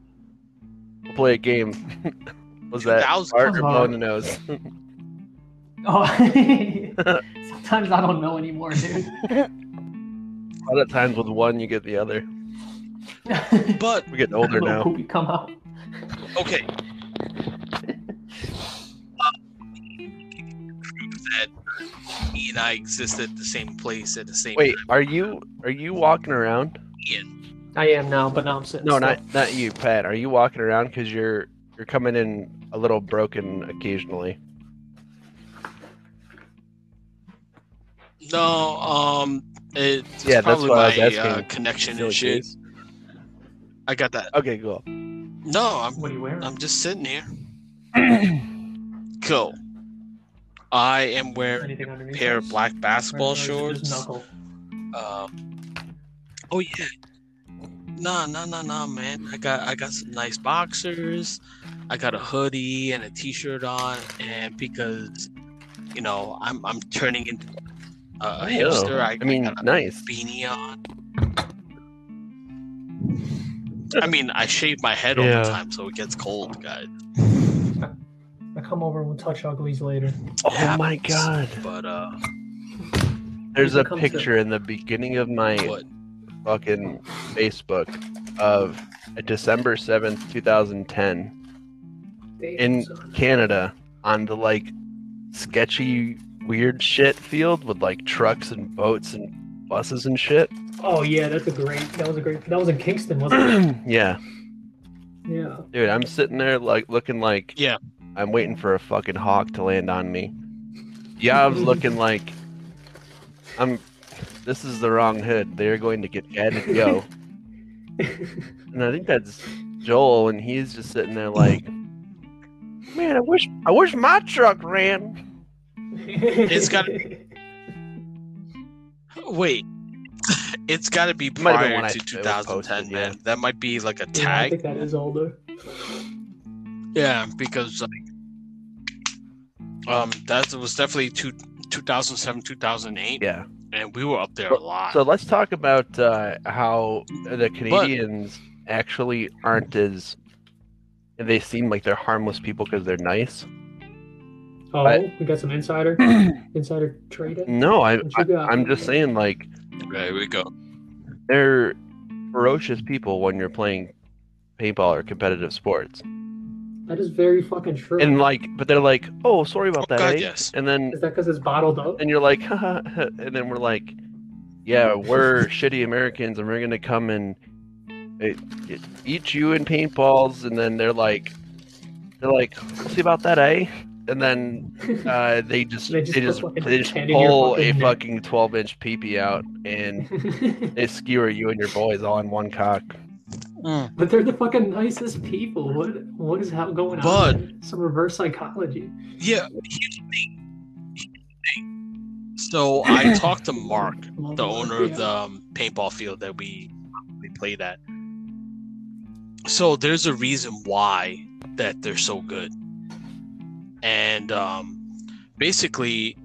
We'll play a game. Was that 2000 Art or blow the nose? Oh, sometimes I don't know anymore, dude. A lot of times with one, you get the other. But We're getting older now. poopy come out. okay. He and I exist at the same place at the same Wait, time. are you are you walking around? Ian. I am now, but now I'm sitting. No, still. not not you, Pat. Are you walking around because you're you're coming in a little broken occasionally? No, um, it's Yeah, that's probably what I was my asking. uh, connection Silly and shit. case. I got that. Okay, cool. No, I'm What are you wearing? I'm just sitting here. Cool. I am wearing Anything a underneath pair of black basketball or is it just shorts. knuckle? Um, oh yeah. Nah, nah, nah, nah, man. I got I got some nice boxers. I got a hoodie and a t-shirt on, and because you know I'm I'm turning into a, a hipster, I, I mean, got a nice. beanie on. I mean, I shave my head all the time, so it gets cold, guys. I come over and we'll touch uglies later. Oh happens. my god. But uh, There's a comes to- picture in the beginning of my what? fucking Facebook of December 7th, 2010 In- son. Canada on the like sketchy weird shit field with like trucks and boats and buses and shit. Oh yeah, that's a great. That was a great. That was in Kingston, wasn't it? yeah. yeah. Dude, I'm sitting there like looking like Yeah. I'm waiting for a fucking hawk to land on me. Yeah, I was looking like I'm this is the wrong hood. They're going to get added yo. And I think that's Joel and he's just sitting there like Man, I wish I wish my truck ran. It's gotta- Wait. It's got to be Might have been prior to 2010, posted, man. yeah. That might be like a Yeah, I think that is older. Yeah, because like, um, that was definitely two, 2007, 2008, Yeah. and we were up there a lot. So let's talk about uh, how the Canadians actually aren't as they seem like they're harmless people because they're nice. Oh, But- we got some insider insider trading. No, I, What you got? I I'm just saying like there we go. they're ferocious people when you're playing paintball or competitive sports. That is very fucking true. And like but they're like, "Oh, sorry about Oh, that." God, eh?" yes. And then is that because it's bottled up? and you're like, Haha. and then we're like, "Yeah, we're shitty Americans and we're going to come and eh, eat you in paintballs." And then they're like they're like, "See about that, eh?" And then uh, they just They they just just put fucking they just hand in pull a fucking neck. fucking twelve inch peepee out and they skewer you and your boys all in one cock. But they're the fucking nicest people. What what is how going on? Some reverse psychology. Yeah. here's the thing. Here's the thing. So I talked to Mark, the owner of the um, paintball field that we we played at. So there's a reason why that they're so good, and um, basically,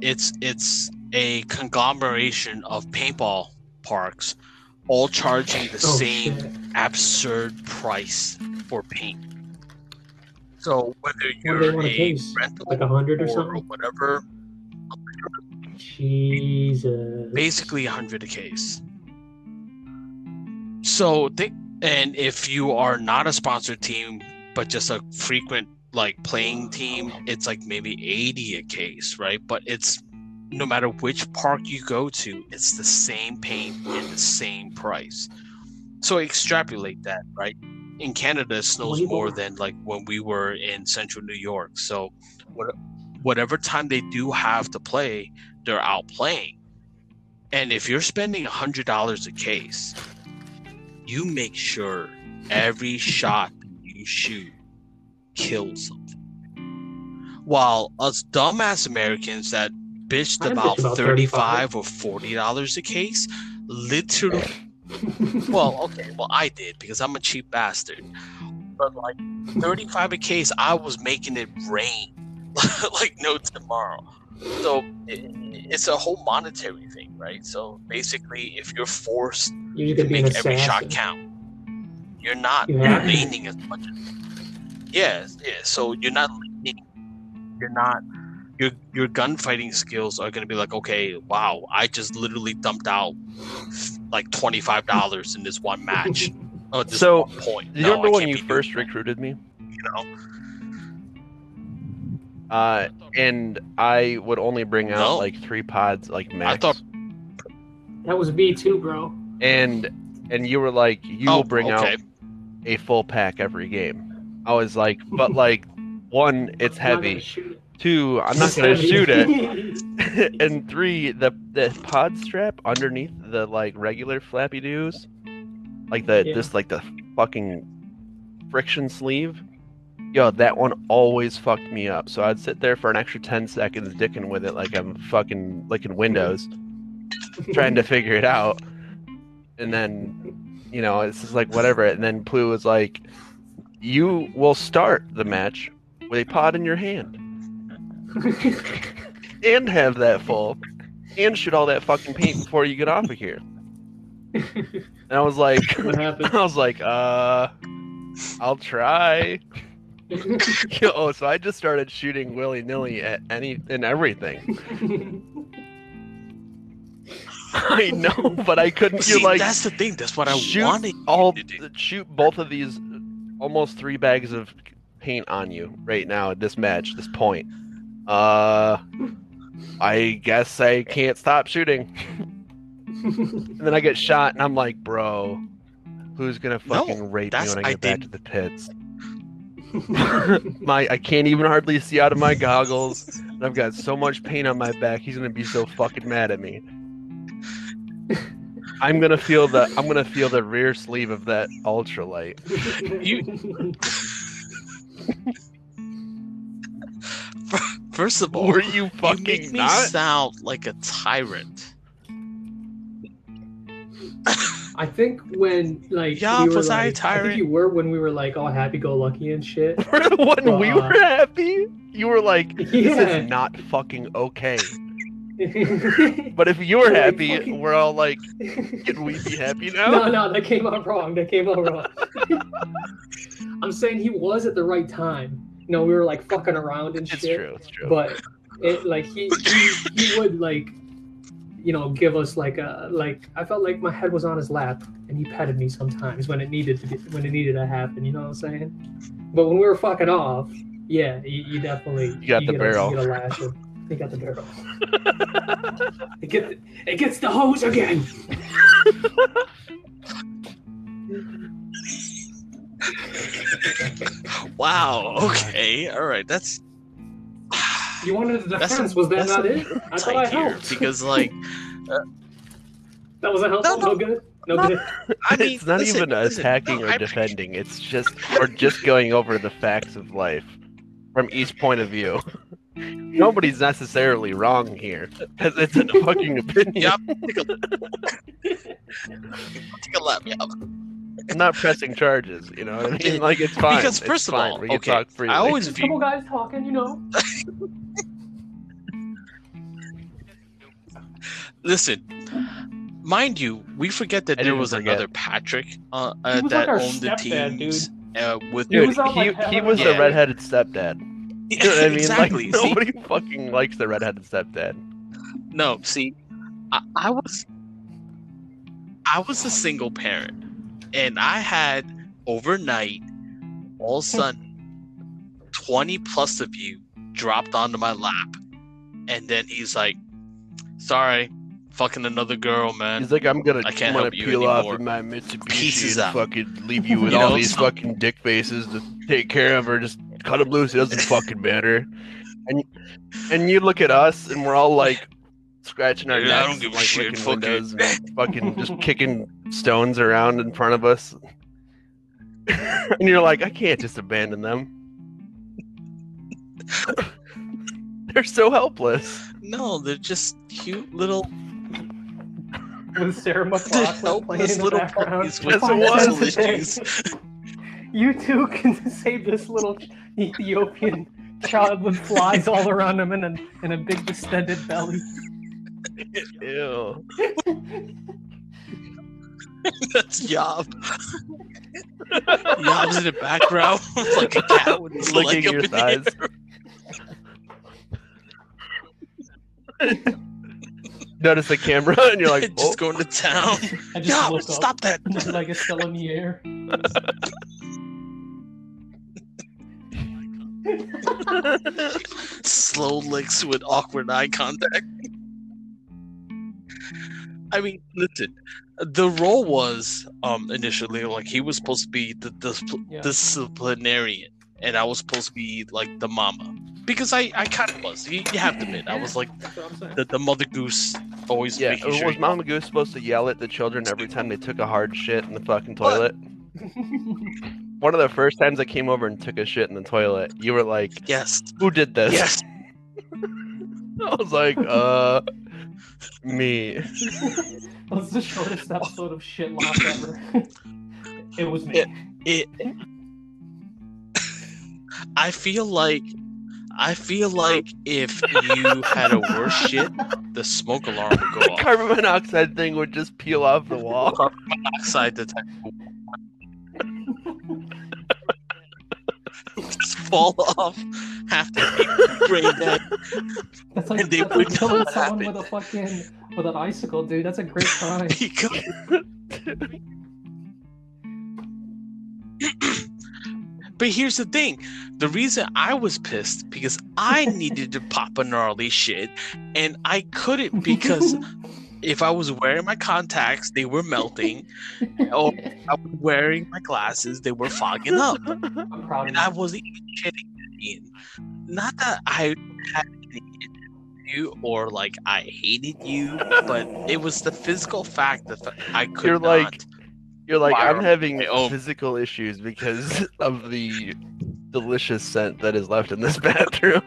it's it's a conglomeration of paintball parks, all charging the Oh, same shit. absurd price for paint. So whether you're a case? rental Like a hundred or or something? whatever, Jesus. basically a 100 a case. So they and if you are not a sponsored team but just a frequent like playing team, it's like maybe 80 a case, right? But it's no matter which park you go to, it's the same paint and the same price. So extrapolate that, right? In Canada, it snows more than like when we were in central New York. So what whatever time they do have to play, they're out playing. And if you're spending a hundred dollars a case, you make sure every shot you shoot kills something. While us dumbass Americans that bitched about, about 35 or 40 dollars a case, literally well, okay, well I did because I'm a cheap bastard. But like 35 a case, I was making it rain like no tomorrow. So it, it's a whole monetary thing, right? So basically, if you're forced you to make every shot count, you're not to. leaning as much. Yeah, yeah. So you're not leaning. You're not. Your your gunfighting skills are gonna be like, okay, wow, I just literally dumped out like twenty five dollars in this one match. Oh, this So, one point. You No, remember when you first that, recruited me? You know? Uh, and I would only bring out No. like three pods, like max. thought- That was me too, bro. and and you were like, you oh, will bring okay. out a full pack every game. I was like, but like, one, it's I'm not heavy. Two, I'm not gonna shoot it. and three, the the pod strap underneath the like regular flappy doos, like the Yeah. just like the fucking friction sleeve. Yo, that one always fucked me up. So I'd sit there for an extra ten seconds, dicking with it like I'm fucking licking windows, trying to figure it out. And then, you know, it's just like whatever. And then Plu was like, "You will start the match with a pod in your hand." And have that full and shoot all that fucking paint before you get off of here. And I was like, what happened? I was like, uh, I'll try. Yo, so I just started shooting willy nilly at any and everything. I know, but I couldn't. See, You like that's the thing. That's what I shoot wanted all to do. shoot both of these almost three bags of paint on you right now at this match, this point. Uh, I guess I can't stop shooting. And then I get shot, and I'm like, bro, who's gonna No, fucking rape me when I I get back to didn't- the pits? my I can't even hardly see out of my goggles. And I've got so much pain on my back. He's gonna be so fucking mad at me. I'm gonna feel the I'm gonna feel the rear sleeve of that ultralight. First of all, Were you you make me not? sound like a tyrant. I think when like Yeah, we were was I a like, I tyrant? think you were when we were like all happy go lucky and shit. when we were happy, you were like, "This Yeah. is not fucking okay." But if you were Like, happy, fucking- we're all like, "Can we be happy now?" no, no, that came out wrong. That came out wrong. I'm saying he was at the right time. You know, we were like fucking around and It's shit. true. It's true. But it like he, he he would like you know give us like a like I felt like my head was on his lap and he petted me sometimes when it needed to get, when it needed to happen. You know what I'm saying? But when we were fucking off, yeah, you, you definitely You got the get barrel. A, you get a lashing. You got the barrel. it it gets the hose again. Wow. Okay. All right. That's You wanted a That's defense. a- was that not it? I thought I helped. because, like, uh, that was a help. No, No, no. good. No, No. good. I mean, it's not listen, even listen, attacking no, or I- defending. It's just we're just going over the facts of life from each point of view. Nobody's necessarily wrong here because it's a fucking opinion. Yep. Take a, take a lap. Yeah. I'm not pressing charges. You know what I mean? Like it's fine. Because It's first of fine. all, we can okay, talk freely. I always Just a couple view. guys talking, you know. Listen, mind you, we forget that I there was forget. another Patrick uh, uh, was that like owned the stepdad, teams uh, with He Dude, was he, like, he was a- the Yeah. redheaded stepdad. You know what I mean? exactly. Like See? nobody fucking likes the redheaded stepdad. No, see, I, I was I was a single parent, and I had overnight, all of a sudden, twenty plus of you dropped onto my lap, and then he's like, "Sorry, fucking another girl, man." He's like, I'm gonna, I can't I'm gonna help you peel off anymore. in my Mitsubishi Pieces and out. fucking leave you with You all know, these so- fucking dick faces to take care of her. Just cut him loose. It doesn't fucking matter. And and you look at us, and we're all like scratching our Yeah, I don't give a like shit, fuck windows, and fucking just kicking stones around in front of us. and you're like, I can't just abandon them. They're so helpless. No, they're just cute little With Sarah McLachlan playing in the little background. puppies with That's what mental it was. issues. You too can save this little Ethiopian child with flies all around him and a, and a big distended belly. Ew. That's Yob. Yob's in the background like a cat with his leg Licking up your in the thighs. air. Notice the camera, and you're like, just oh. going to town. I just Yob, look stop that. like it's still in the air. Slow licks with awkward eye contact. I mean, listen. The role was um initially like he was supposed to be the, the Yeah. disciplinarian, and I was supposed to be like the mama because I I kind of was. You, you have to admit, I was like That's what I'm saying. the, the mother goose, always Yeah, making sure. was you- Mama Goose supposed to yell at the children every time they took a hard shit in the fucking toilet? One of the first times I came over and took a shit in the toilet, you were like, Yes, "Who did this?" yes. I was like, "Uh, me." That's the shortest episode of shit laugh ever. it was me. It. I feel like. I feel like if you had a worse shit, the smoke alarm would The go off. carbon monoxide thing would just peel off the wall. Carbon Monoxide detector. Fall off. Have to be brain dead. That's like, And they that's like would killing someone with a fucking with an icicle, dude. That's a great crime. But here's the thing. The reason I was pissed because I needed to pop a gnarly shit and I couldn't because if I was wearing my contacts, they were melting. Or I was wearing my glasses, they were fogging up. I'm proud of And. I wasn't even shitting Ian. Not that I had any you or like I hated you, but it was the physical fact that I could You're not. like- You're like, I'm having physical issues because of the delicious scent that is left in this bathroom.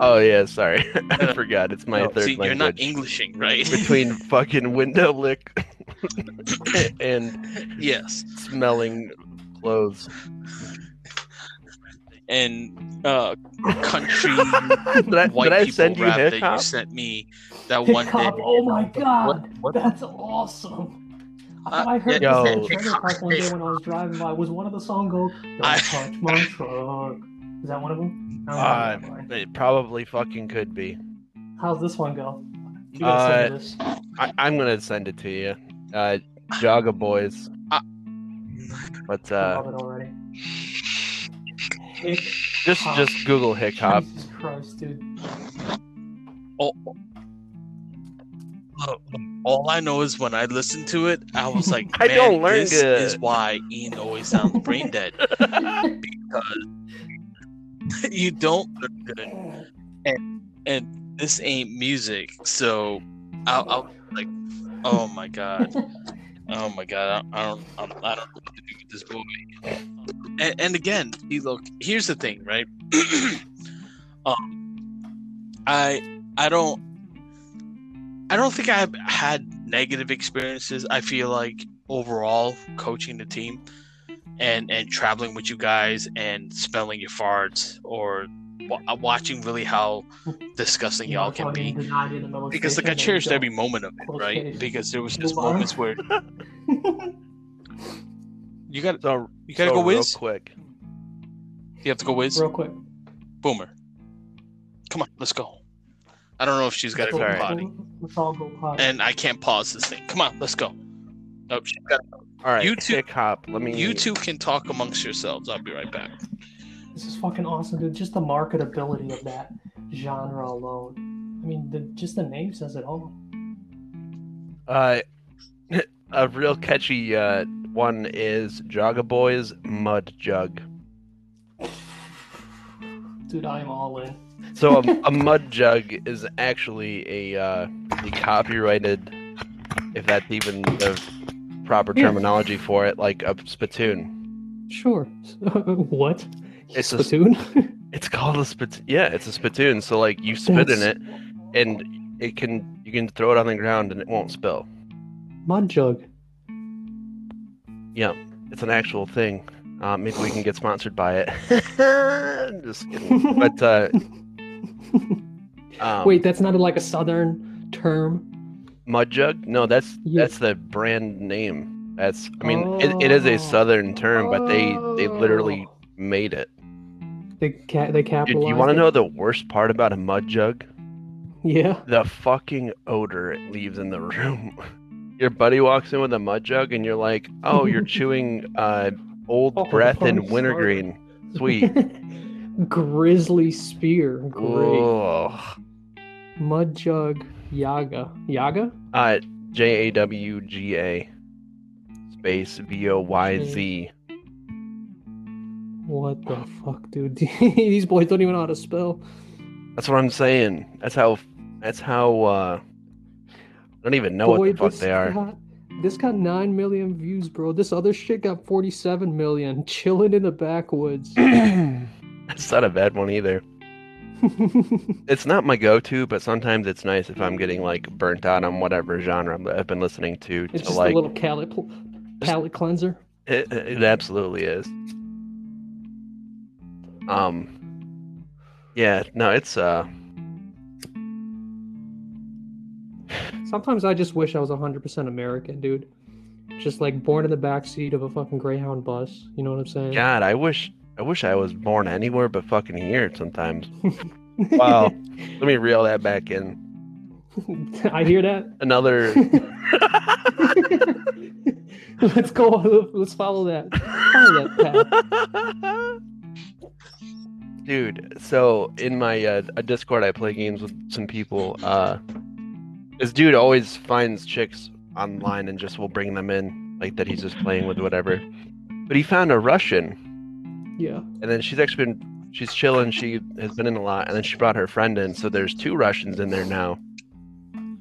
Oh yeah, sorry, I forgot. It's my No, third see, language. you're not Englishing, right? Between fucking window lick and yes, smelling clothes. and uh, country Did I, white did I people you rap that hip you sent me that Hip one day. oh my god, What- what- that's awesome. I Uh, I heard yeah, this in yo. the trailer park one day when I was driving by. Was one of the songs go, Don't I- touch my truck? Is that one of them? Uh, it probably fucking could be. How's this one go? You gotta Uh, send this. I, I'm gonna send it to you. Uh, Jawga Boyz. Uh, but uh, already. Hick just hop. just Google Hick Hop. Jesus Christ, dude. Oh, look, all I know is when I listened to it, I was like, I Man, don't learn this good." is why Ian always sounds brain dead because you don't learn good, and and this ain't music. So I'll, I'll like, oh my god, oh my god, I, I don't, I'm, I don't know what to do with this boy. And, and again, see, look, here's the thing, right? um, I I don't I don't think I've had negative experiences. I feel like overall coaching the team and and traveling with you guys and smelling your farts or wa- uh, watching really how disgusting You know, y'all can be. the Because like I cherished every moment of it, right? Because there was just Move moments where you got So you gotta so go real quick. You have to go whiz. Real quick. Boomer. Come on, let's go. I don't know if she's got to go alright. potty, Let's all go and I can't pause this thing. Come on, let's go. Nope, she's got. All right, You two- Hick Hop. Let me. You two can talk amongst yourselves. I'll be right back. This is fucking awesome, dude. Just the marketability of that genre alone. I mean, the, just the name says it all. Uh, a real catchy uh one is Jawga Boyz Mud Jug. Dude, I'm all in. So a, a mud jug is actually a uh, the copyrighted, if that's even the proper Yeah. terminology for it, like a spittoon. Sure. what? It's a- Spittoon? It's called a spittoon. Yeah, it's a spittoon. So like you spit in it, and it can you can throw it on the ground and it won't spill. Mud jug. Yeah, it's an actual thing. Uh, maybe we can get sponsored by it. Just kidding. But uh, um, Wait, that's not like a southern term. Mud Jug? No, that's Yeah. that's the brand name. That's I mean it, it is a Oh. southern term, but they they literally Oh. made it. They ca- they Dude, capitalized. you want to know the worst part about a mud jug? Yeah. The fucking odor it leaves in the room. Your buddy walks in with a mud jug, and you're like, "Oh, you're chewing uh, old Oh, breath and wintergreen. Sweet." Grizzly spear. Great. Ugh. Mud jug. Yaga. Yaga? Uh, J A W G A space V O Y Z. What the fuck, dude? These boys don't even know how to spell. That's what I'm saying. That's how. That's how. uh I don't even know Boy, what the fuck they are. Got, this got 9 million views, bro. This other shit got 47 million. Chilling in the backwoods. That's not a bad one either. It's not my go-to, but sometimes it's nice if I'm getting like burnt out on whatever genre I've been listening to. it's to just like, a little palate, palate cleanser. it, it absolutely is. Um, yeah, no, it's uh, Sometimes I just wish I was 100% American, dude. Just like born in the backseat of a fucking Greyhound bus. You know what I'm saying? God, I wish, I wish I was born anywhere but fucking here. Sometimes. Wow. Let me reel that back in. I hear that. Another. Let's go. Let's follow that. Follow that dude so in my uh, a discord i play games with some people uh this dude always finds chicks online and just will bring them in like that he's just playing with whatever but he found a russian Yeah. and then she's actually been she's chilling she has been in a lot and then she brought her friend in so there's two russians in there now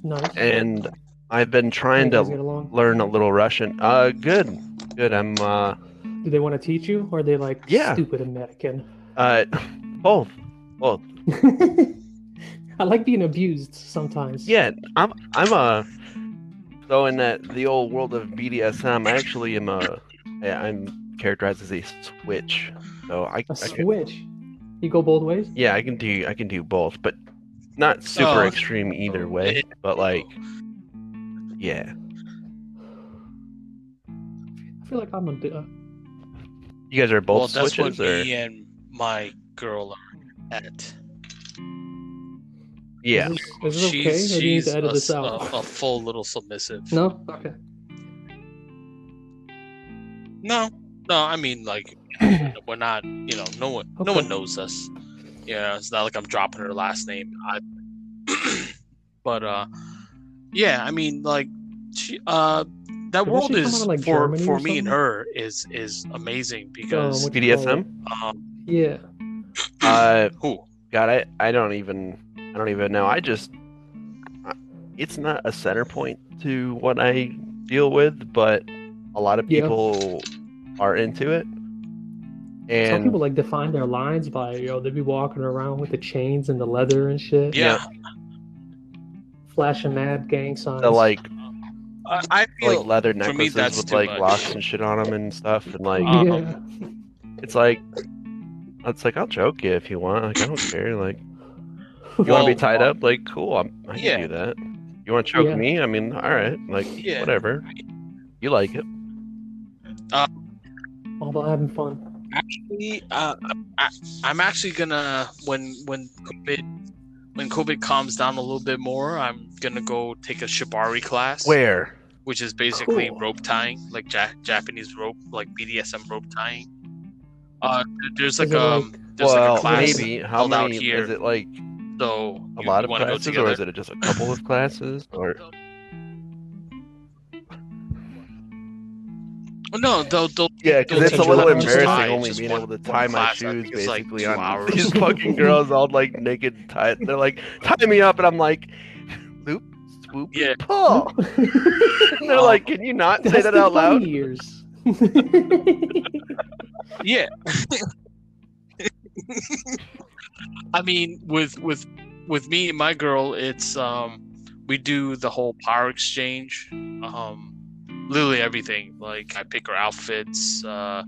Nice. and i've been trying to learn a little russian uh good good i'm uh Do they want to teach you, or are they like Yeah. stupid American? uh both both I like being abused sometimes. Yeah, I'm I'm a so in that the old world of BDSM, I actually am a yeah, I'm characterized as a switch. So I, A I can, switch. You go both ways. yeah, I can do I can do both, but not super Oh. extreme either way. But like, yeah, I feel like I'm a bit. Uh, you guys are both well, that's what switches, or me and my girl are at. yeah, Is this, is this okay? she's Or do you need she's to edit a, this out? a- a full little submissive. No. Okay. No, no. I mean, like, we're not. You know, no one, no one knows us. Yeah, it's not like I'm dropping her last name. I, but uh, yeah. I mean, like, she uh, that Didn't world is out like, for Germany for me and her is is amazing because what- do you call BDSM. um, Yeah. Uh, who God, I I don't even I don't even know. I just it's not a center point to what I deal with, but a lot of Yeah. People are into it. Some And people like define their lines by yo. know, they be walking around with the chains and the leather and shit. yeah. Flashing mad gang signs. the like I, I feel like leather for me, necklaces with like much. locks and shit on them and stuff, and like Uh, yeah. it's like it's like I'll choke you if you want. Like I don't care. Like you want to be tied uh, up? Like cool, I'm, I can yeah. do that. You want to choke Yeah. me? I mean, all right. Like Yeah. whatever. You like it? All about having fun. actually uh, I, i'm actually gonna when when covid when covid calms down a little bit more i'm gonna go take a shibari class Where? which is basically Cool. rope tying like ja- japanese rope like bdsm rope tying uh there's like Is it um like- there's well, like a class maybe. How held out many? here. Is it like so a you- lot of classes, or is it just a couple of classes? Or No, they'll, they'll Yeah, because They'll it's a teach little you how to embarrassing tie only being one- able to tie my class, shoes think it's like basically on hours. these fucking girls all like naked and tied. They're like, tie me up, and I'm like, loop, swoop, Yeah. pull. And they're like, can you not say that out loud? Years. yeah. I mean, with with with me and my girl, it's um we do the whole power exchange. Um, literally everything. Like I pick her outfits. Uh,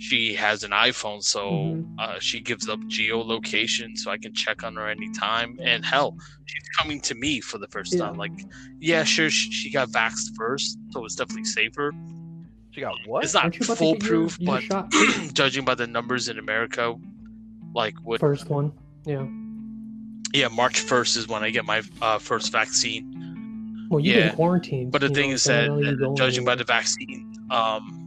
she has an iPhone, so Mhm. uh, she gives up geolocation, so I can check on her anytime. And hell, she's coming to me for the first Yeah. time. Like, yeah, sure, she, she got vaxxed first, so it's definitely safer. She got what? It's not Aren't you about to get your- foolproof, your but judging by the numbers in America, like what? First one. Yeah. Yeah, March first is when I get my uh, first vaccine. Well, you Yeah. get quarantined. But the thing know, is so that, I know you're going judging by the vaccine, um,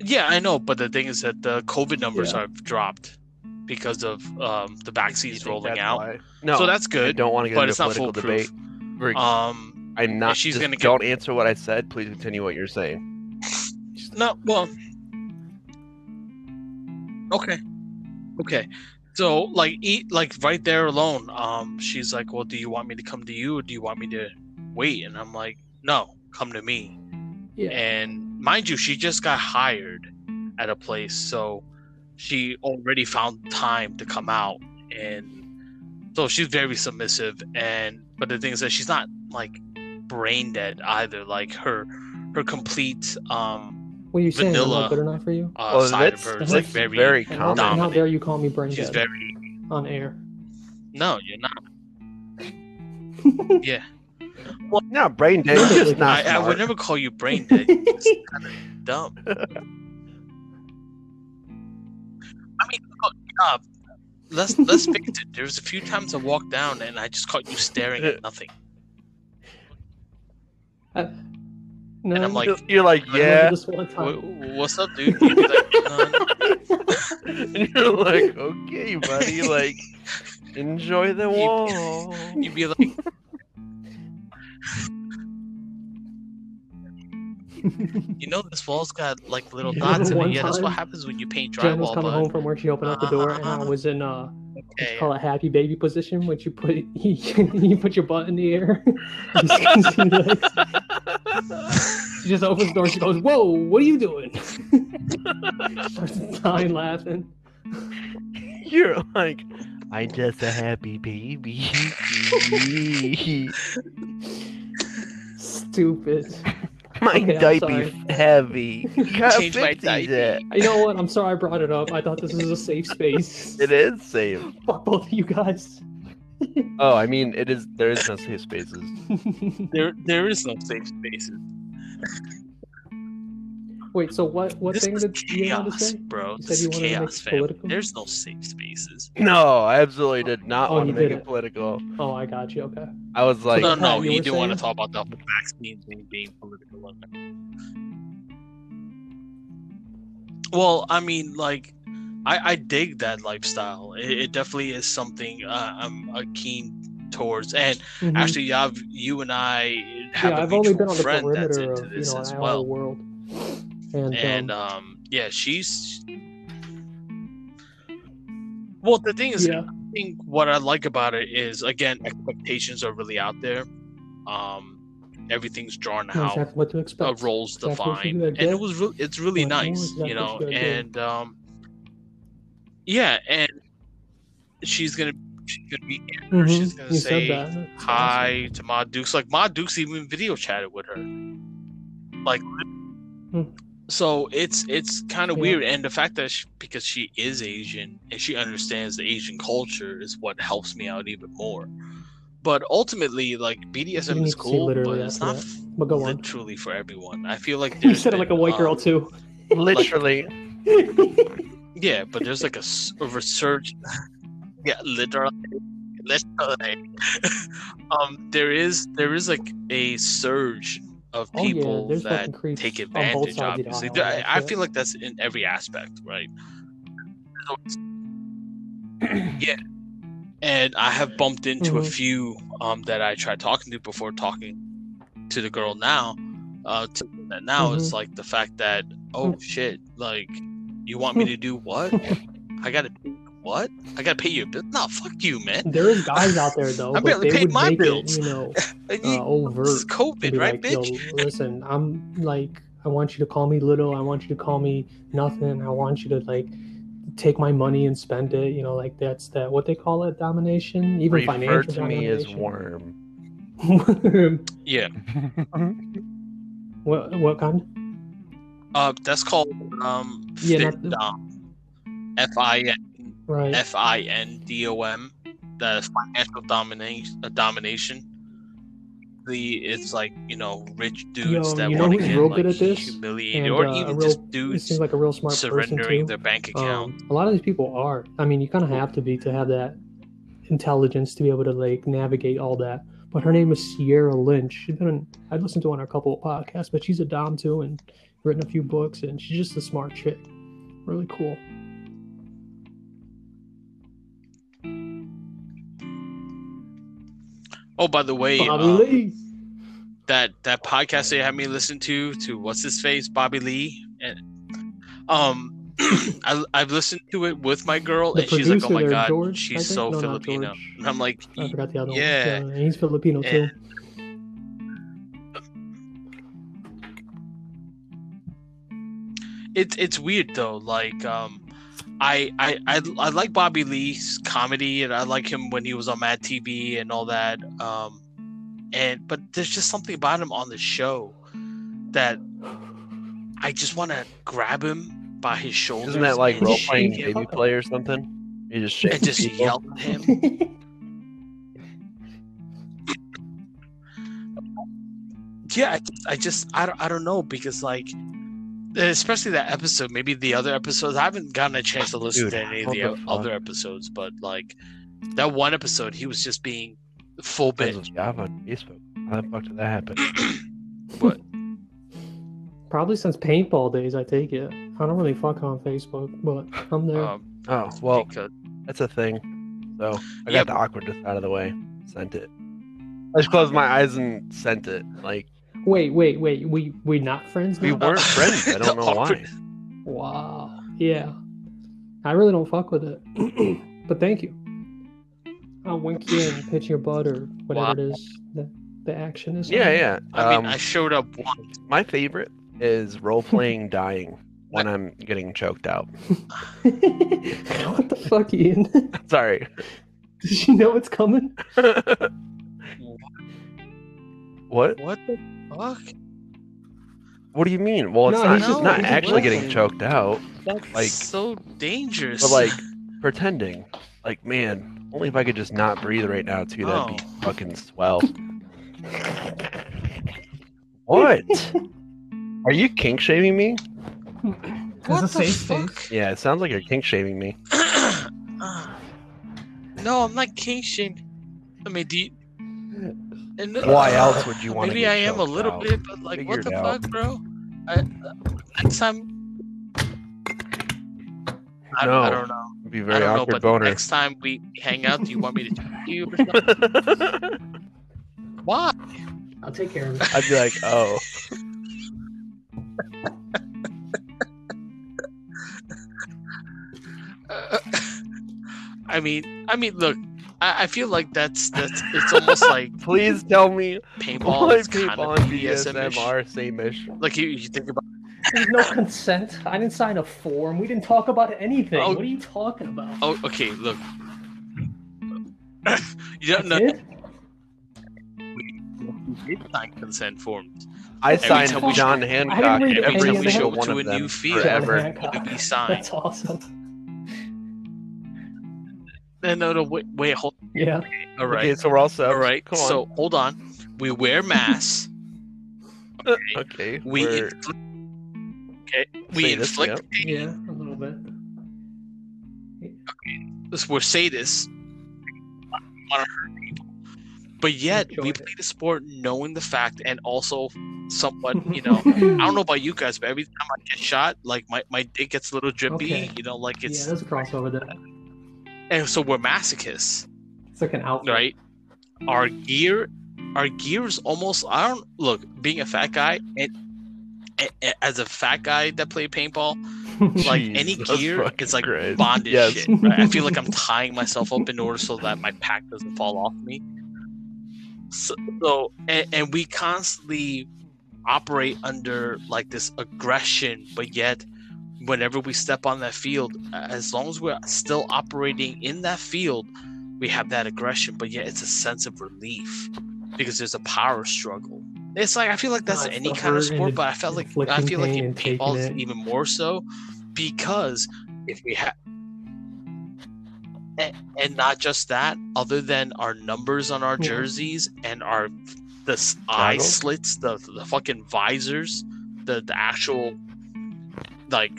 yeah, I know. But the thing is that the COVID numbers Yeah. have dropped because of um, the You vaccines rolling out. why? No, so that's I good. don't want to get but into it's not political foolproof. debate. We're- Um, I'm not. she's gonna don't answer what I said. Please continue what you're saying. No, well, okay, okay. So like, eat like right there alone. Um, she's like, "Well, do you want me to come to you, or do you want me to wait?" And I'm like, "No, come to me." Yeah. And mind you, she just got hired at a place, so she already found time to come out, and so she's very submissive. And but the thing is that she's not like brain dead either. Like her, her complete um What are you saying? I'm vanilla, not good enough for you? uh, well, side of that's, her that's like very, very And how, common. how dare you call me brain she's dead very on air? no you're not yeah Well, No, brain dead. You're just not I, I would never call you brain dead you're just kind of dumb i mean look, uh, let's let's face it there's a few times i walked down and i just caught you staring at nothing No, and i'm like You're- You're like, yeah. This one time. What's up dude You'd like, and you're like, okay, buddy. Like, enjoy the wall. you'd be like you know this wall's got like little You dots in it yeah that's what happens when you paint drywall. Jen was drywall coming bud. home from work. She opened up the door, and I was in uh, Yeah, it's called a happy baby position, which you put you, you put your butt in the air. You just can see legs. she just opens the door. She goes, "Whoa, what are you doing?" Starts dying laughing. You're like, I'm just a happy baby. Stupid. My Okay, diaper heavy. Change my fix diaper. You know what? I'm sorry I brought it up. I thought this was a safe space. It is safe. Fuck both of you guys. Oh, I mean, it is. There is no safe spaces. there there is no safe spaces Wait, so what? What this thing is did you want to say? bro You said you is wanted to make it political? there's no safe spaces No, I absolutely did not Oh, want to make didn't. it political. Oh, I got you. Okay. I was like, no Pat, no you he were didn't want to talk about the whole vaccines thing being political well i mean like i i dig that lifestyle it, it definitely is something uh, i'm uh, keen towards and Mhm. actually Yav, you and i have yeah, a I've only been mutual on the friend that's perimeter into of you this know as our well world, and, and um, um yeah she's well the thing is yeah, I think what I like about it is again expectations are really out there. Um, everything's drawn that's out, exactly what to uh, expect. roles Exactly defined, and it was re- it's really nice, exactly you know. And um, yeah, and she's gonna she's gonna be here. Mhm, She's gonna You say said that. That's hi to Ma Dukes. Like Ma Dukes even video chatted with her. Like, Hmm. So it's it's kind of Yeah. weird, and the fact that she, because she is Asian and she understands the Asian culture is what helps me out even more. But ultimately, like You BDSM is cool, but literally it's not that. But go on. literally for everyone. I feel like You there's said it like a been, white girl um, too. literally. Yeah, but there's like a research. yeah, literally, literally. um, there is there is like a surge of Oh, yeah, people there's that take advantage. of Obviously, I, I feel like that's in every aspect, right? Yeah, and I have bumped into a Mhm. few um that I tried talking to before talking to the girl now. Uh, to that now it's Mhm. like the fact that oh shit, like you want me to do what? I gotta what? I gotta pay you a bill? No, fuck you, man. There is guys out there though, I but barely they paid my bills. it, you know, And uh, you- overt. this COVID, right, like, bitch? Listen, I'm like, I want you to call me little. I want you to call me nothing. I want you to like take my money and spend it. You know, like that's that what they call it, domination. Even Refer financial to me as domination. worm. Yeah. what what kind? Uh, that's called um Yeah, not- F I N Right. F I N D O M. The financial domination. Uh, domination. The it's like you know rich dudes Yo, that want to get real like good at this? humiliated, And, or uh, a even real- just dudes seems like a real smart person surrendering their bank account. Um, a lot of these people are. I mean, you kind of have to be to have that intelligence to be able to like navigate all that. But her name is Sierra Lynch. She's been. In, I've listened to her on a couple of podcasts, but she's a dom too, and written a few books, and she's just a smart chick. Really cool. Oh, by the way, Bobby um, Lee. that that podcast they had me listen to to what's his face Bobby Lee and um I I've listened to it with my girl The and she's like oh my there, god George, she's so No, Filipino and I'm like I forgot the other yeah. one. Yeah, he's Filipino too. it's it's weird though like um I, I I I like Bobby Lee's comedy and I like him when he was on Mad TV and all that um and but there's just something about him on the show that I just want to grab him by his shoulders Isn't that like role shake playing him baby play or something? You just shake and just people. yell at him. Yeah, I just, I just, I don't, I don't know because like, especially that episode, maybe the other episodes. I haven't gotten a chance to listen Dude, to any of the, the fuck? other episodes, but like that one episode, he was just being full Because bitch. of Java on Facebook. How the fuck did that happen? What? Probably since paintball days, I take it. I don't really fuck on Facebook, but I'm there. Um, Oh, well, because- that's a thing. So I Yeah, got the awkwardness out of the way. Sent it. I just closed my eyes and sent it. Like wait, wait, wait. We we not friends we weren't friends. I don't know why. Wow. Yeah. I really don't fuck with it. but thank you. I'll wink you and pitch your butt or whatever Wow. it is the, the action is. Yeah, yeah. I mean, Um, I showed up once. my favorite is role playing dying when I'm getting choked out. what the fuck, Ian? Sorry. Did you know it's coming? What? What the fuck? What do you mean? Well, it's No, not, he's just- not he's just actually getting listening. choked out, That's Like- so dangerous. but like pretending. Like, man, only if I could just not breathe right now, too. That'd be Oh. fucking swell. What? Are you kink shaming me? what a the safe fuck? space. Yeah, it sounds like you're kink shaming me. Uh, no, I'm not king shaming. I mean, do you, and, Why else would you want to Maybe I am a little bit, but like, Figure what the fuck, bro? I, next time, I, No. I don't know. It'd be a I very don't know, awkward but boner. next time we hang out, do you want me to talk to you or something? Why? I'll take care of it. I'd be like, oh, Uh, I mean, I mean, look, I, I feel like that's that's it's almost like please tell me paintball. why It's kind of on BDSM-ish. BDSM same-ish. Like you, you think about There's no consent. I didn't sign a form. We didn't talk about anything. Oh. What are you talking about? Oh, okay. Look, you don't know. That's it? We did sign consent forms. I time signed we- John Hancock didn't every any of that. single one to of a them new field. forever. John Hancock. To be signed. That's awesome. No, no, no. Wait, wait hold. Yeah. All right. Okay, so we're all set. All right. Come on. So hold on. We wear masks. okay. We we're inflict, okay. We Sadists, inflict. Yeah, a little bit. This we're sadists. Want to hurt people, but yet we Enjoy it. play the sport knowing the fact and also somewhat, you know. I don't know about you guys, but every time I get shot, like my, my dick gets a little drippy, Okay. you know, like it's. Yeah, it's there's a crossover there. And so we're masochists, It's like an outfit. right? Our gear our gear is almost I don't look, being a fat guy, and a- a- as a fat guy that played paintball, like any gear it's like Christ. bondage Yes. shit. Right? I feel like I'm tying myself up in order so that my pack doesn't fall off me. So, so and, and we constantly operate under like this aggression, but yet whenever we step on that field, as long as we're still operating in that field, we have that aggression, but yet it's a sense of relief because there's a power struggle. It's like I feel like that's any kind of sport, but I felt like I feel like in paintball it's it. even more so because if we have and, and not just that, other than our numbers on our jerseys and our the eye slits, the the fucking visors, the the actual like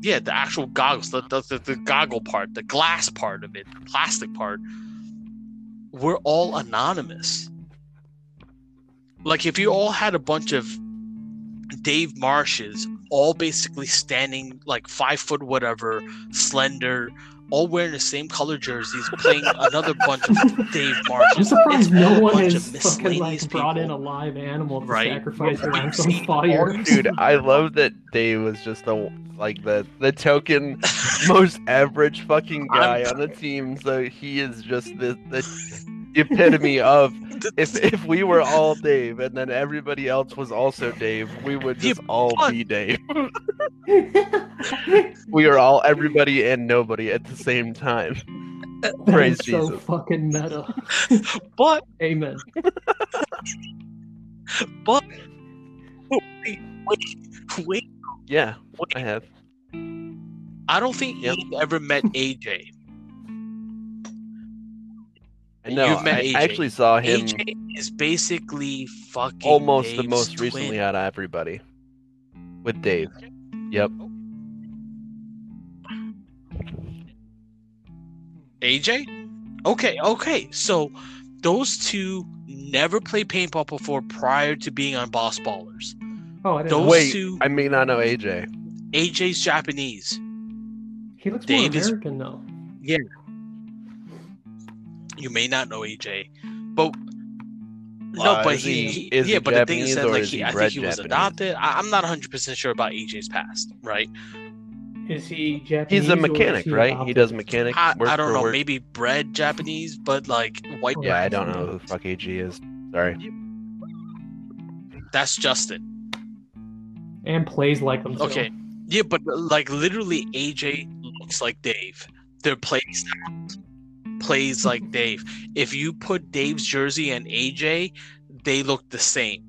yeah, the actual goggles, the the, the, the goggle part, the glass part of it, the plastic part, we're all anonymous. Like if you all had a bunch of Dave Marshes, all basically standing like five foot whatever, slender, all wearing the same color jerseys, playing another bunch of Dave I'm Marshes. surprised It's no one bunch has fucking like brought in a live animal to Right. sacrifice We've around some fire. Dude, I love that Dave was just the like the the token most average fucking guy on the team. So he is just the the epitome of if if we were all Dave and then everybody else was also Dave, we would just all be Dave. We are all everybody and nobody at the same time. Praise That's so fucking meta. but Amen. but wait, wait, wait, Yeah, wait. I have. I don't think Yep. Ian ever met AJ. I know. You've met I AJ. actually saw him AJ is basically fucking almost the Dave's most recently twin. out of everybody with Dave. Yep. AJ? Okay, okay. So those two never played paintball before prior to being on Boss Ballers. Oh, I Those know. Wait, two- I may not know AJ. AJ's Japanese. He looks Dave more is- American though. You may not know AJ, but no, Uh, but is he, he- he- is yeah, but the thing is that like is he, he I think he was Japanese? adopted. I, I'm not 100 percent sure about AJ's past, right? Is he Japanese? He's a mechanic, he right? He does mechanic I, work I don't know, work. maybe bred Japanese, but like white. Yeah, I don't know who the fuck AG is. Sorry. That's Justin. and plays like them. Okay. Yeah, but like literally, AJ looks like Dave. Their play style plays like Dave. If you put Dave's jersey and AJ, they look the same.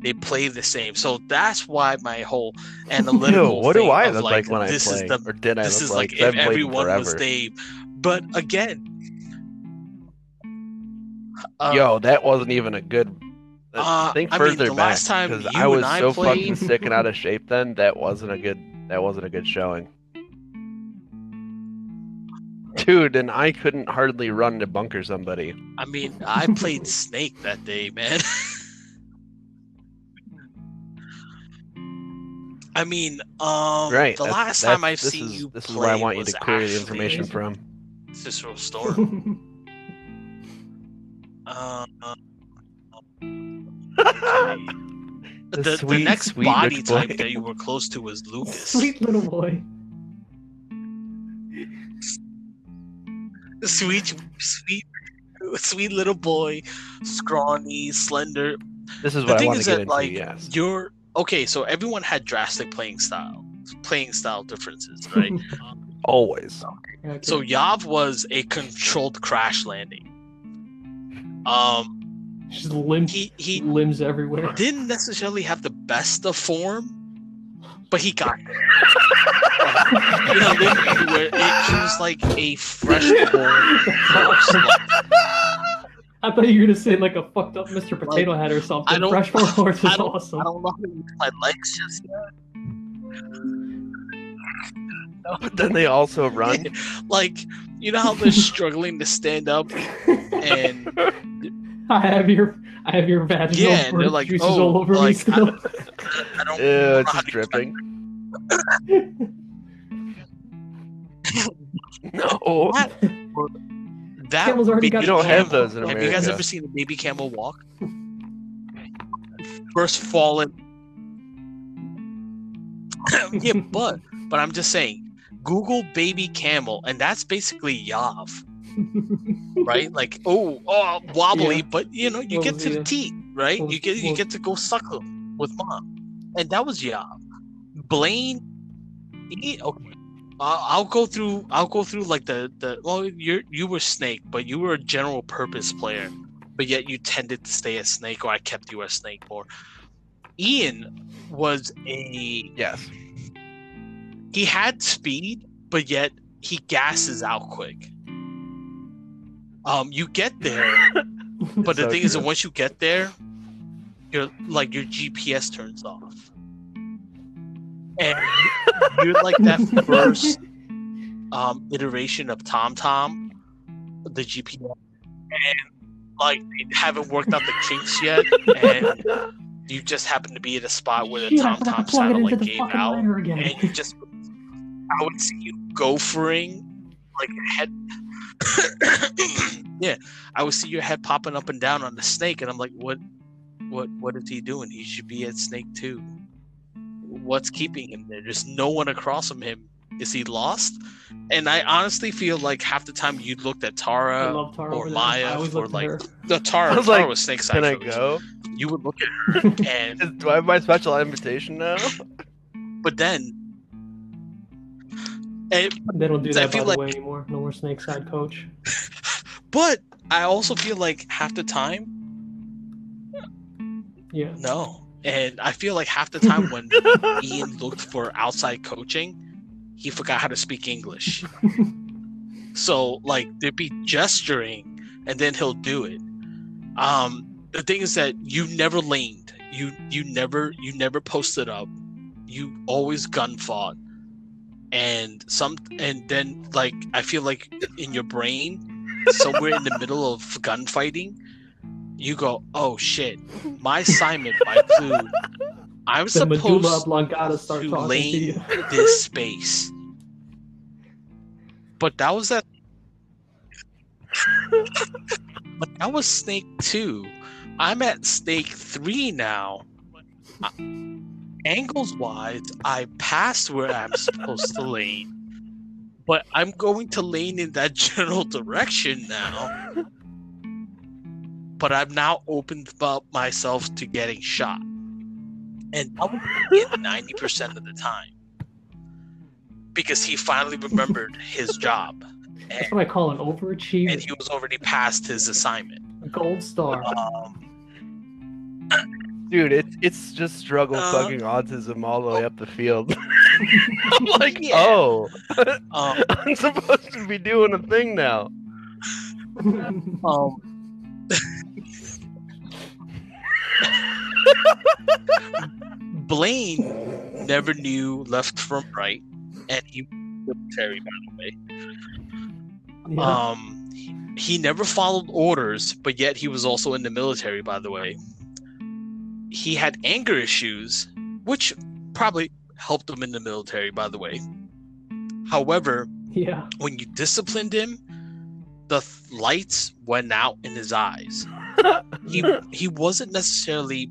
They play the same. So that's why my whole Ew, analytical. what do I look like, when I play? Is the, or did I this look is like? like 'Cause I've if played everyone was. Dave. But again, uh, Yo, that wasn't even a good. Uh, think I mean, the back last time because you I was and I so played- fucking sick and out of shape then. That wasn't a good. That wasn't a good showing. Dude, and I couldn't hardly run to bunker somebody. I mean, I played Snake that day, man. I mean, um, right. the that's- last time I've seen is, you This play is where I want you was to clear the information from. Cicero Storm. uh, the, the sweet, next sweet body rich boy. type that you were close to was Lucas. Sweet little boy. Sweet, sweet, sweet little boy, scrawny, slender. This is The what I thing want to is get that into. like yes. you're okay. So everyone had drastic playing style, playing style differences, right? Always. Okay. so Yav was a controlled crash landing. Um, just limbs, he he limbs everywhere. didn't necessarily have the best of form, but he got there. you know, literally, where it, he was like a freshborn horse. I thought you were gonna say like a fucked up Mr. Potato Head or something. I don't- Fresh Farm Horse is I don't- awesome. I don't know how to use my legs just yet. But then they also run. Like, you know how they're struggling to stand up and I have your I have your vaginal Yeah, and they're like, juices oh, all over me like, still. I don't Ew, it's just to use my- dripping. No. That, that Camel's already baby got You don't have those in Have you guys ever seen a baby camel walk? First fallen, yeah, but but I'm just saying, Google baby camel, and that's basically Yav, right? Like, oh, oh wobbly, Yeah. but you know, you get to he, the uh, teat, right? You get you get to go suckle with mom, and that was Yav. Blaine, he, okay. I'll, I'll go through. I'll go through like the the. Well, you you were Snake, but you were a general purpose player, but yet you tended to stay as Snake, or I kept you as Snake more. Ian was a Yes. he had speed, but yet he gasses out quick. Um, you get there, but the So thing is that once you get there, you're like your GPS turns off, and you're like that first um iteration of TomTom, the GPS, and like they haven't worked out the kinks yet, and you just happen to be at a spot where the Shit, I forgot to TomTom satellite gave out, and you just I would see you gophering like your head yeah I would see your head popping up and down on the snake and I'm like what what what is he doing he should be at snake too what's keeping him there there's no one across from him is he lost and I honestly feel like half the time you looked at I Tara love Tara or over. I Maya always or look to like her. the Tara, I was Tara like, was snake side Can I go? you would look at her and Do I have my special invitation now? but then and They don't do I that by feel the like- way anymore. No more snake side coach. But I also feel like half the time, Yeah. no. And I feel like half the time when Ian looked for outside coaching, he forgot how to speak English. So like there'd be gesturing and then he'll do it. Um the thing is that you never leaned. You you never you never posted up. You always gun fought. And some and then like I feel like in your brain, somewhere in the middle of gunfighting, you go, Oh shit, my assignment my Clue I'm The supposed start to talking to lane you. this space. But that was that. but that was Snake 2. I'm at Snake 3 now. Uh, Angles wise, I passed where I'm supposed to lane. But I'm going to lane in that general direction now. But I've now opened up myself to getting shot. And I was it 90% of the time. Because he finally remembered his job. That's what I call an overachiever. and he was already past his assignment. A gold star. Um, Dude, it's it's just struggle Uh, fucking autism all the way up the field. I'm like, Yeah. oh, um, I'm supposed to be doing a thing now. um, Blaine never knew left from right, and he military, by the way. yeah. Um, he never followed orders, but yet he was also in the military, by the way. He had anger issues, which probably helped him in the military, by the way. However, yeah. when you disciplined him, the th- lights went out in his eyes. He he wasn't necessarily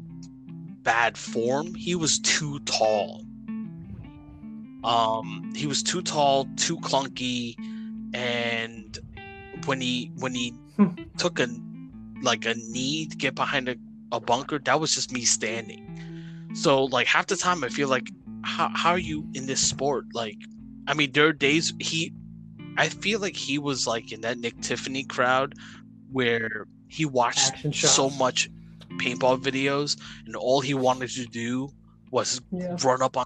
bad form. He was too tall. Um, he was too tall, too clunky, and when he when he Hmm. took a like a knee to get behind a, a bunker, that was just me standing. So like half the time, I feel like how how are you in this sport? Like, I mean, there are days he, I feel like he was like in that Nick Tiffany crowd where he watched so much paintball videos and all he wanted to do was Yeah. run up on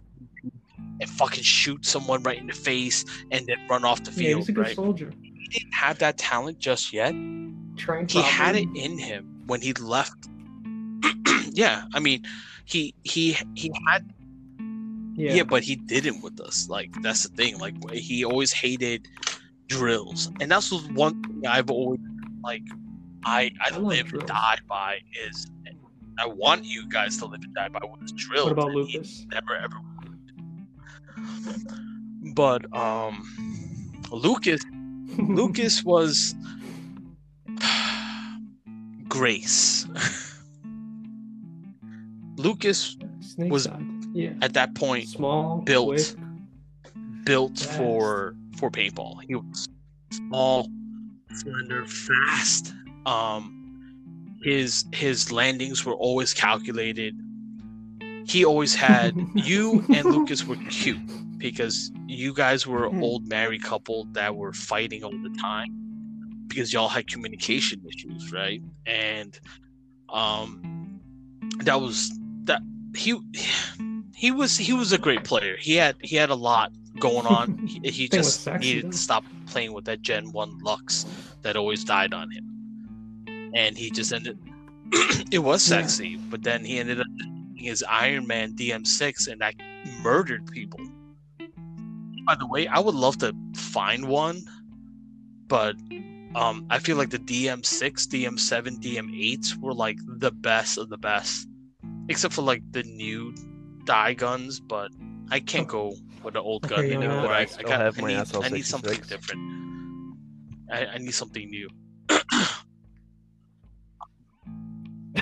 and fucking shoot someone right in the face and then run off the Yeah, field he's a good right soldier. he didn't have that talent just yet he had it in him when he left yeah i mean he he he had Yeah. yeah. but he didn't with us. Like that's the thing. Like he always hated drills, and that's was one thing I've always like. I I, I live drills. and die by is. I want you guys to live and die by was drills. What about Lucas? Never ever. would. But um, Lucas Lucas was Grace. Lucas Snake was- Yeah. at that point Small. built quick. built Fast. for for paintball. He was small, slender, fast. Um, his his landings were always calculated. He always had you and Lucas were cute because you guys were an Hmm. old married couple that were fighting all the time because y'all had communication issues, right? And um, that was he he was he was a great player. He had he had a lot going on. He, he just sexy, needed though. to stop playing with that Gen One Luxe that always died on him, and he just ended. it was Yeah. sexy, but then he ended up his Iron Man DM6, and that murdered people. By the way, I would love to find one, but um, I feel like the DM6, DM7, DM8s were like the best of the best, except for like the new Dye guns. But I can't go with the old gun Okay, yeah, anymore. yeah. I, I I, got, have I, need, I need something different. I, I need something new.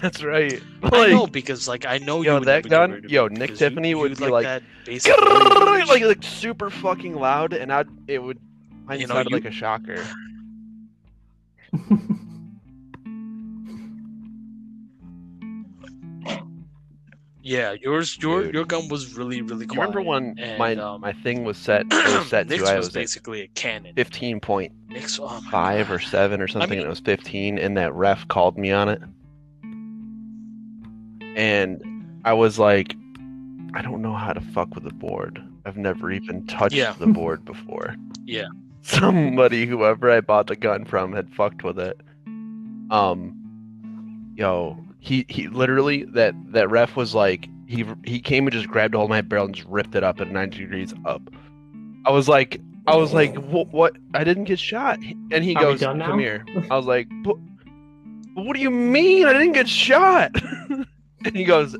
That's right. I know because like I know yo, you would that gun- yo, Nick Tiffany would you'd be like, that like like super fucking loud, and I it would mine You know, sounded you- like a shocker. yeah, yours your Dude. your gun was really really You quiet. remember when and, my um, my thing was set? Was set to I was basically a cannon. fifteen point Nick's oh five God. or seven or something, mean- and it was fifteen, and that ref called me on it, and I was like, I don't know how to fuck with the board. I've never even touched Yeah. the board before. Yeah. Somebody, whoever I bought the gun from, had fucked with it. Um, yo, he he literally that that ref was like he he came and just grabbed all my barrel and just ripped it up at 90 degrees up. I was like, I was like, what? what? I didn't get shot. And he Are goes, come now?" here. I was like, "But- but what do you mean? I didn't get shot. and he goes,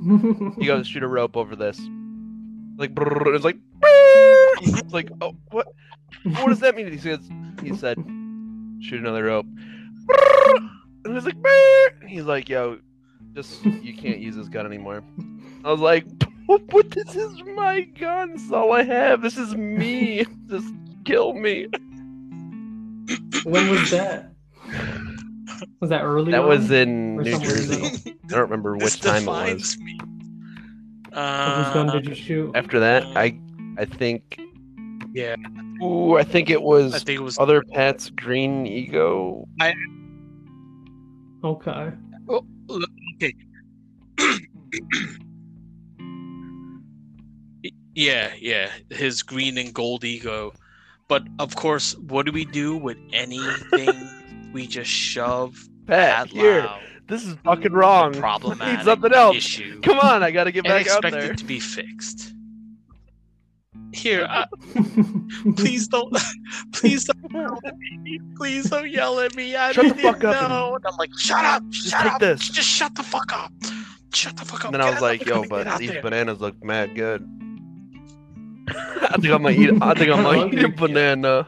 he goes, shoot a rope over this. Like, it's like, it's like, oh, what? What does that mean? He says, he said, shoot another rope. And it's like. He's like, yo, just you can't use this gun anymore. I was like, but this is my gun. This is all I have. This is me. Just kill me. when was that? Was that early? That on? was in Or New somewhere in the Jersey. I don't remember This which time it was. me. Whose Uh, gun did you shoot? After that, I I think. Yeah. Ooh, I think it was I think it was other Pat's Green Ego. I... Okay. Oh, look, okay. Yeah, yeah, his green and gold ego. But of course, what do we do with anything we just shove that here. loud? This is fucking wrong. I Problematic need something else. issue Come on, I gotta get back out expect there. it to be fixed. Here, uh, please don't, please don't yell at me. Please don't yell at me. I shut didn't fuck up and- know. And I'm like, shut up, Just shut take up, this. just shut the fuck up, shut the fuck up. And then I was like, yo, gun and get but these there." bananas look mad good. I think I'm gonna eat. I think I'm gonna eat a banana.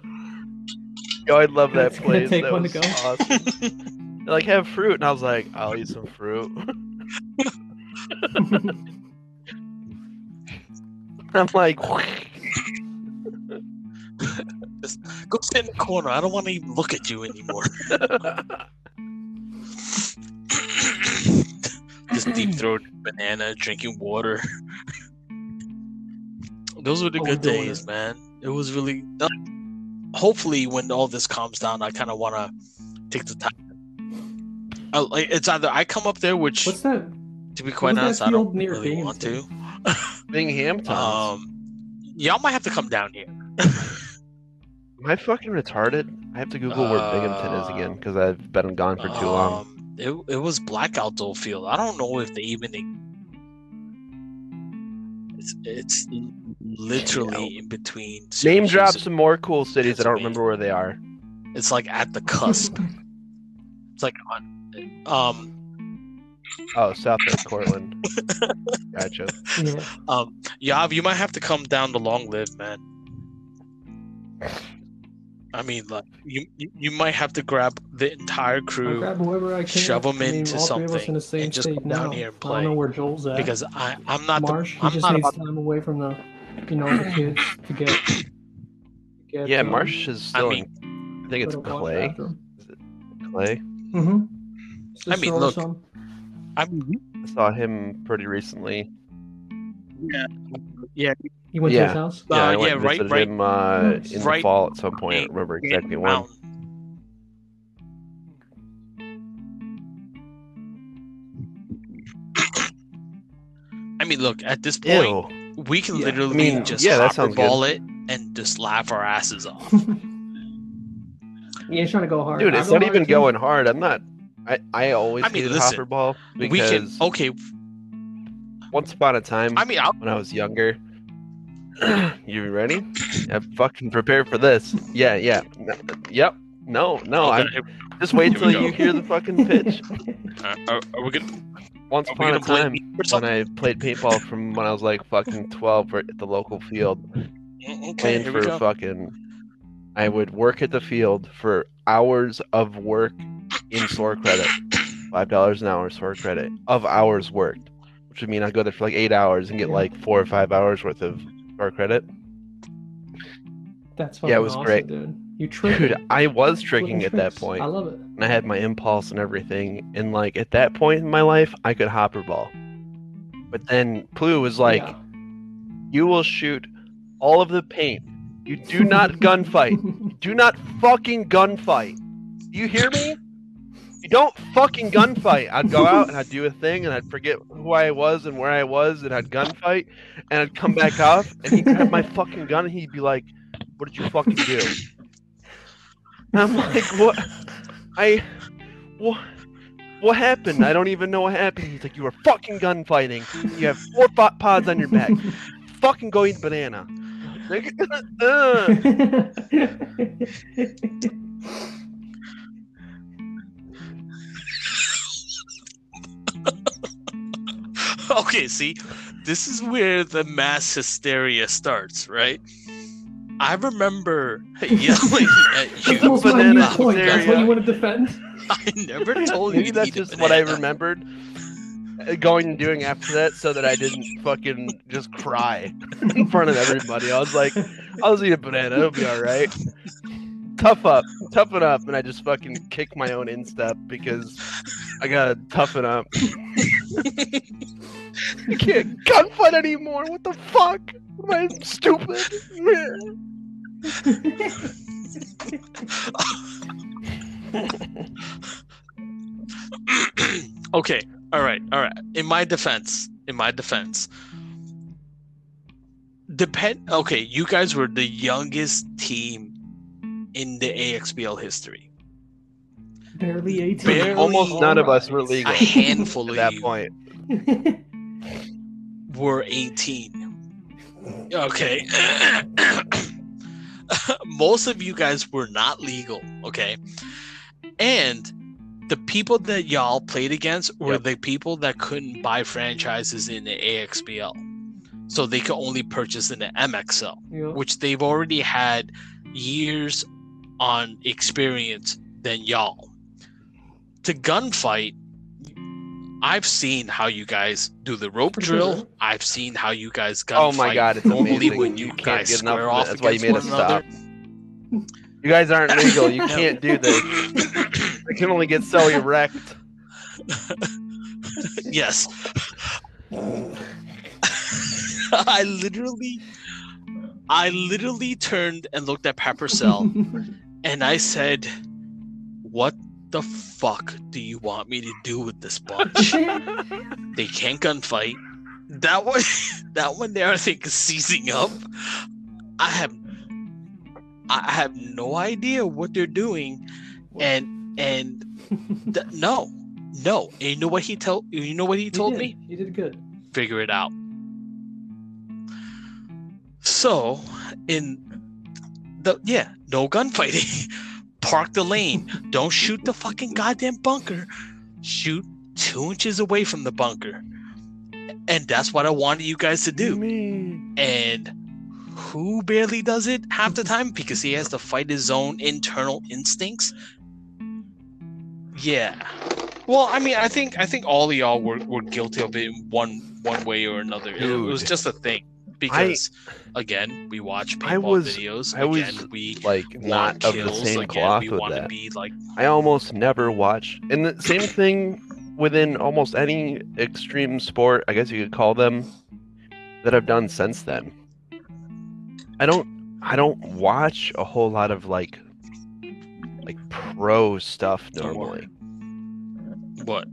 Yo, I love that place. take That one to go. awesome. Like, have fruit, and I was like, I'll eat some fruit. I'm like, Just go sit in the corner. I don't want to even look at you anymore. Just deep throat banana, drinking water. Those were the Oh, good days, it. man. It was really. Hopefully, when all this calms down, I kind of want to take the time. I, it's either I come up there, which What's that? to be quite honest, I don't really want to. Binghamton. Um, y'all might have to come down here. Am I fucking retarded? I have to Google where Binghamton is again because I've been gone for too long. Um, It, it was Blackout Dole Field. I don't know if they even. It's it's literally in between. Name drop some more cool cities. I don't remember where they are. It's like at the cusp. it's like on, um Oh, Southwest Portland. Gotcha. Yeah. um Yav, you might have to come down to Long Live, man. I mean, like you you you might have to grab the entire I'll crew grab whoever I can. shove 'em I mean, into all three of something in the same and just state come down now. here and I don't know play. where Joel's at. because I I'm not Marsh, the he I'm just not needs about time away from the, you know, the kids to get. to get Yeah, um, Marsh is I still mean, in. I think it's go to wash Clay. bathroom. Clay. Mm-hmm. I mean, look, I mean, I saw him pretty recently. yeah, yeah, he went to yeah. his house. Yeah, I Uh, went yeah, and right- visited right- him uh, in the right- fall at some point. I right- don't remember right exactly when. mountain. I mean, look, at this point, Ew. we can Yeah. literally I mean, just yeah, that hopper sounds good. ball it and just laugh our asses off. He ain't trying to go hard. Dude, I it's go not hard even too. going hard. I'm not. I, I always I mean, hated listen, hopper ball we because can okay. once upon a time I mean, I'll, when I was younger. you ready? Yeah, fucking prepare for this. Yeah, yeah. Yep. No, no. I'm, okay, just wait Here till you hear the fucking pitch. uh, are, are we gonna? Once upon a time, when? I played paintball from when I was like fucking 12 at the local field, Mm, Okay, playing for fucking. I would work at the field for hours of work in store credit, five dollars an hour store credit of hours worked, which would mean I'd go there for like eight hours and get like four or five hours worth of store credit. That's Yeah, it was awesome, great. dude. You tricked Dude. I was tricking at that point, I love it. and I had my impulse and everything, and like at that point in my life, I could hopper ball. But then Plu was like, Yeah. "You will shoot all of the paint. You do not gunfight. Do not fucking gunfight. Do you hear me? Don't fucking gunfight. I'd go out and I'd do a thing and I'd forget who I was and where I was and I'd gunfight and I'd come back off and he'd grab my fucking gun and he'd be like, What did you fucking do? And I'm like, What? I. What? What happened? I don't even know what happened. He's like, You were fucking gunfighting. You have four po- pods on your back. fucking go eat banana. okay, see, this is where the mass hysteria starts, right? I remember yelling at you. the most banana minute point. That's what you want to defend. I never told you. that's to eat a just what I remembered uh, going and doing after that so that I didn't fucking just cry in front of everybody. I was like, I'll just eat a banana. It'll be all right. Tough up. Toughen up. And I just fucking kick my own instep because I gotta toughen up. I can't gunfight anymore. What the fuck? Am I stupid? okay, all right, all right. In my defense, in my defense, depend. Okay, you guys were the youngest team in the AXBL history. Barely 18. Barely. Almost none of us were legal A handful at of that you point. were 18. Okay. Most of you guys were not legal, okay? And the people that y'all played against were Yep. the people that couldn't buy franchises in the AXBL. So they could only purchase in the MXL, Yeah. which they've already had years on experience than y'all. To gunfight, I've seen how you guys do the rope drill. I've seen how you guys gunfight. Oh my god, it's normally amazing. when you, can't guys get enough square of it. off That's why you made us stop. You guys aren't legal. You can't do this. I can only get so erect. yes. I literally I literally turned and looked at Pepper Cell and I said, What the fuck do you want me to do with this bunch? they can't gunfight. That one that one there I think is seizing up. I have I have no idea what they're doing and and th- no no and you know what he told you know what he told did. me You did good. figure it out so in the yeah no gunfighting park the lane. Don't shoot the fucking goddamn bunker. Shoot two inches away from the bunker. And that's what i wanted you guys to do. And who barely does it half the time? Because he has to fight his own internal instincts. Yeah. Well, I mean, I think I think all of y'all were, were guilty of it in one one way or another. It, was just a thing because again, we watch paintball I was- videos. I was, again, we Like want not of the same again, cloth we with that. be like I almost never watch, and the same thing within almost any extreme sport, I guess you could call them, that I've done since then. I don't, I don't watch a whole lot of like, like pro stuff normally, what?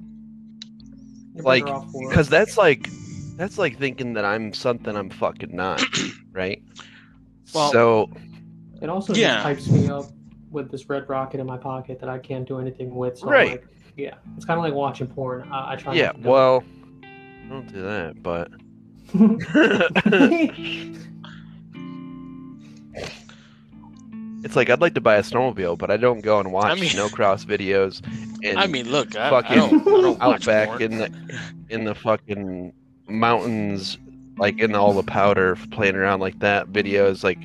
Like, better off for it. because that's like, that's like thinking that I'm something I'm fucking not, right? Well- so It also Yeah. just hypes me up with this red rocket in my pocket that I can't do anything with. So I'm Right. like, yeah, it's kind of like watching porn. I, I try. yeah, not to do it. well, don't do that, but. It's like I'd like to buy a snowmobile, but I don't go and watch mean- snowcross videos and I mean, look, I, I fucking don't, I don't out back porn. in the in the fucking mountains, like in all the powder, playing around like that. Videos like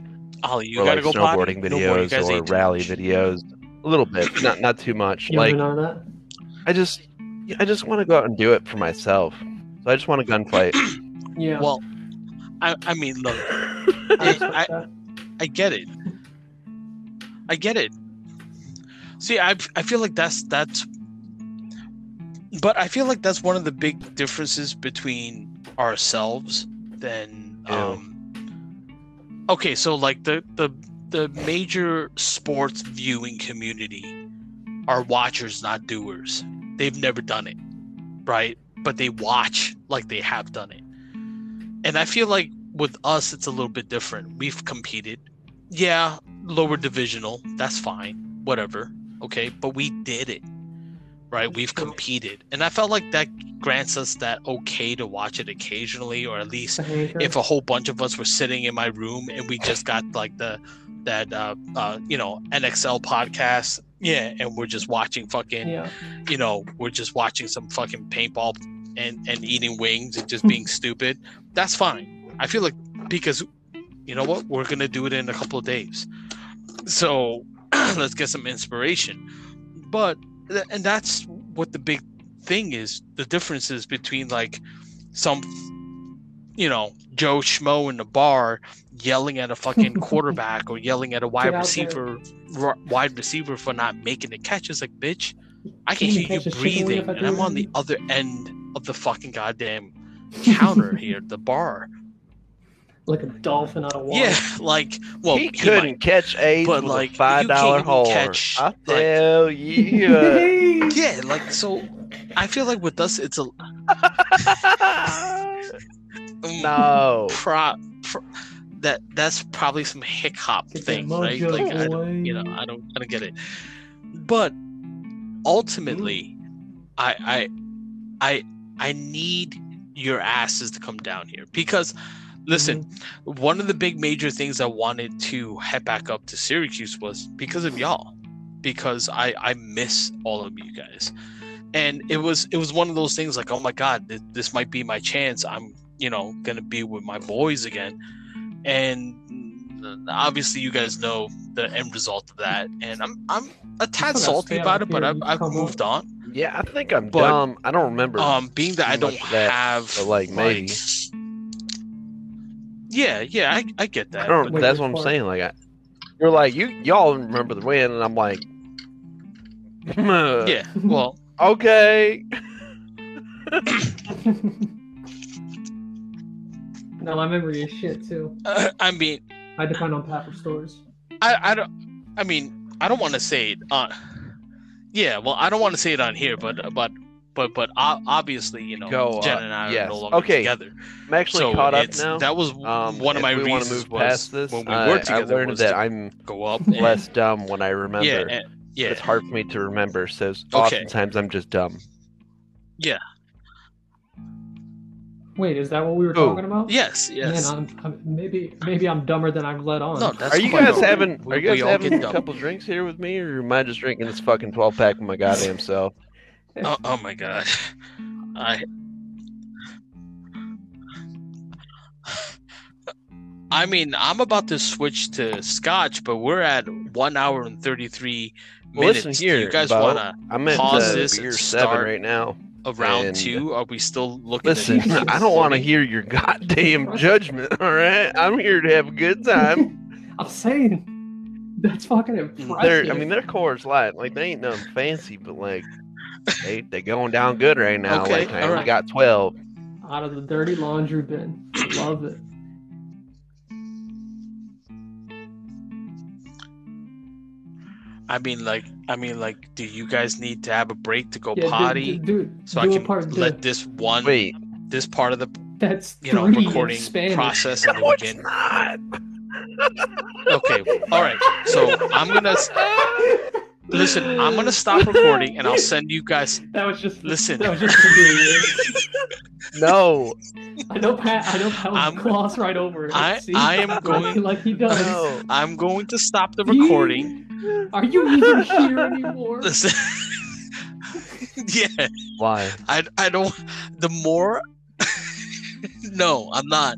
Ollie, you or gotta like go potty? snowboarding No more, videos or rally videos. A little bit, not not too much. you like like, none of that? I just I just want to go out and do it for myself. So I just want a gunfight. Yeah. Well, I, I mean, look, I I- respect I- that. I get it. I get it. See, I I feel like that's that's, but I feel like that's one of the big differences between ourselves than Yeah. um. Okay, so like the the the major sports viewing community are watchers, not doers. They've never done it, right? But they watch like they have done it. And I feel like with us, it's a little bit different. We've competed. Yeah, lower divisional. That's fine. Whatever. Okay. But we did it. Right. We've competed. And I felt like that grants us that okay to watch it occasionally, or at least if a whole bunch of us were sitting in my room and we just got like the that uh, uh you know NXL podcast yeah and we're just watching fucking yeah. you know we're just watching some fucking paintball and and eating wings and just being stupid that's fine i feel like because you know what we're gonna do it in a couple of days so let's get some inspiration but and that's what the big thing is the differences between like some you know joe schmo in the bar yelling at a fucking quarterback or yelling at a wide Get out there. receiver r- wide receiver for not making the catch. It's like bitch i can hear you a chicken wing breathing and i'm on the other end of the fucking goddamn counter here the bar Like a dolphin out of water. yeah like well he he couldn't might- catch A's but, with like, a five dollar hole. catch, I like- you. yeah like so i feel like with us it's a mm, no. pro, pro that that's probably some hick hop thing, right? Like I don't, you know, I don't I don't get it. But ultimately, I I I I need your asses to come down here because listen, Mm-hmm. one of the big major things I wanted to head back up to Syracuse was because of y'all. Because I I miss all of you guys. And it was it was one of those things like, oh my god, th- this might be my chance. I'm, you know, going to be with my boys again. And obviously you guys know the end result of that and I'm I'm a tad salty about it, but I've, I've moved on. Yeah, I think I'm But, dumb. I don't remember. Um being that I don't that, have but, like, maybe. Yeah, yeah, I, I get I that. don't. but- that's what I'm part? saying. Like, I, you're like you. Y'all remember the win, and I'm like, yeah, well, okay. no, my memory is shit too. uh, I mean, I depend on Papa stores. I, I don't. I mean, I don't want to say it. on. yeah, well, I don't want to say it on here, but but but but obviously, you know, Go, Jen uh, and I yes. are no longer Okay, together. I'm actually so caught up it's, now. that was Um, one of my we wanna reasons move was past this. when we I, were I together learned was that to I'm go up and, less dumb when I remember. yeah and, yeah It's hard for me to remember, so Okay. oftentimes I'm just dumb. Yeah. Wait, is that what we were Who? talking about? yes yes Man, I'm, I'm, maybe maybe I'm dumber than I've let on. no that's Are you guys having? we- Are you guys having a dumb. couple drinks here with me, or am I just drinking this fucking 12 pack with my goddamn self? Oh, oh my god I I mean, I'm about to switch to Scotch, but we're at one hour and thirty three Well, minutes. listen Do here, you guys want to I'm at pause uh, this and beer seven start right now. a round And- two? Are we still looking? Listen, at I don't want to hear your goddamn judgment. All right, I'm here to have a good time. I'm saying that's fucking impressive. They're, I mean, they're Coors Light. Like they ain't nothing fancy, but like they they going down good right now. Okay, like I all only right. got twelve. out of the dirty laundry bin. Love it. I mean, like, I mean, like, do you guys need to have a break to go Yeah, potty dude, dude, so do I a can part. let dude, this one, Wait, this part of the that's you know recording process no, and then we it's not. Okay, all right. So I'm gonna listen. I'm gonna stop recording and I'll send you guys. That was just Listen. That was just No, it. I know Pat. I know Pat would I'm- gloss right over it. I- See? I am going- like he does. no. I'm going to stop the Do you- recording. Are you even here anymore? Listen. yeah, Why? I I don't. The more. no, I'm not.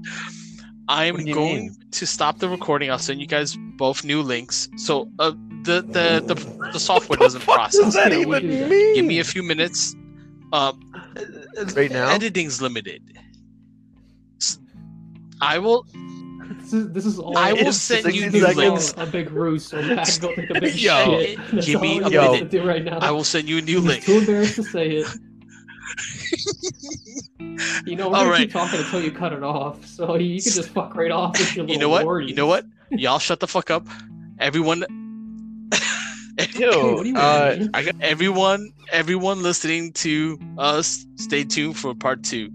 I'm What do you going mean? to stop the recording. I'll send you guys both new links. So uh, the the the, the software doesn't What process. does that Yeah, we even do that. mean? Give me a few minutes. Um, Right now? editing's limited. S- I will. This is, this is all. I will send you 60 new seconds. links. A big ruse so Pat can go take a big Yo, shit. That's give me a he minute. to do right now. I will send you a new He's link. too embarrassed to say it. You know, we're All gonna right. keep talking until you cut it off. So you can just fuck right off with your You know what? worries. You know what? Y'all shut the fuck up. Everyone. Yo, uh. I got everyone, everyone listening to us, stay tuned for part two.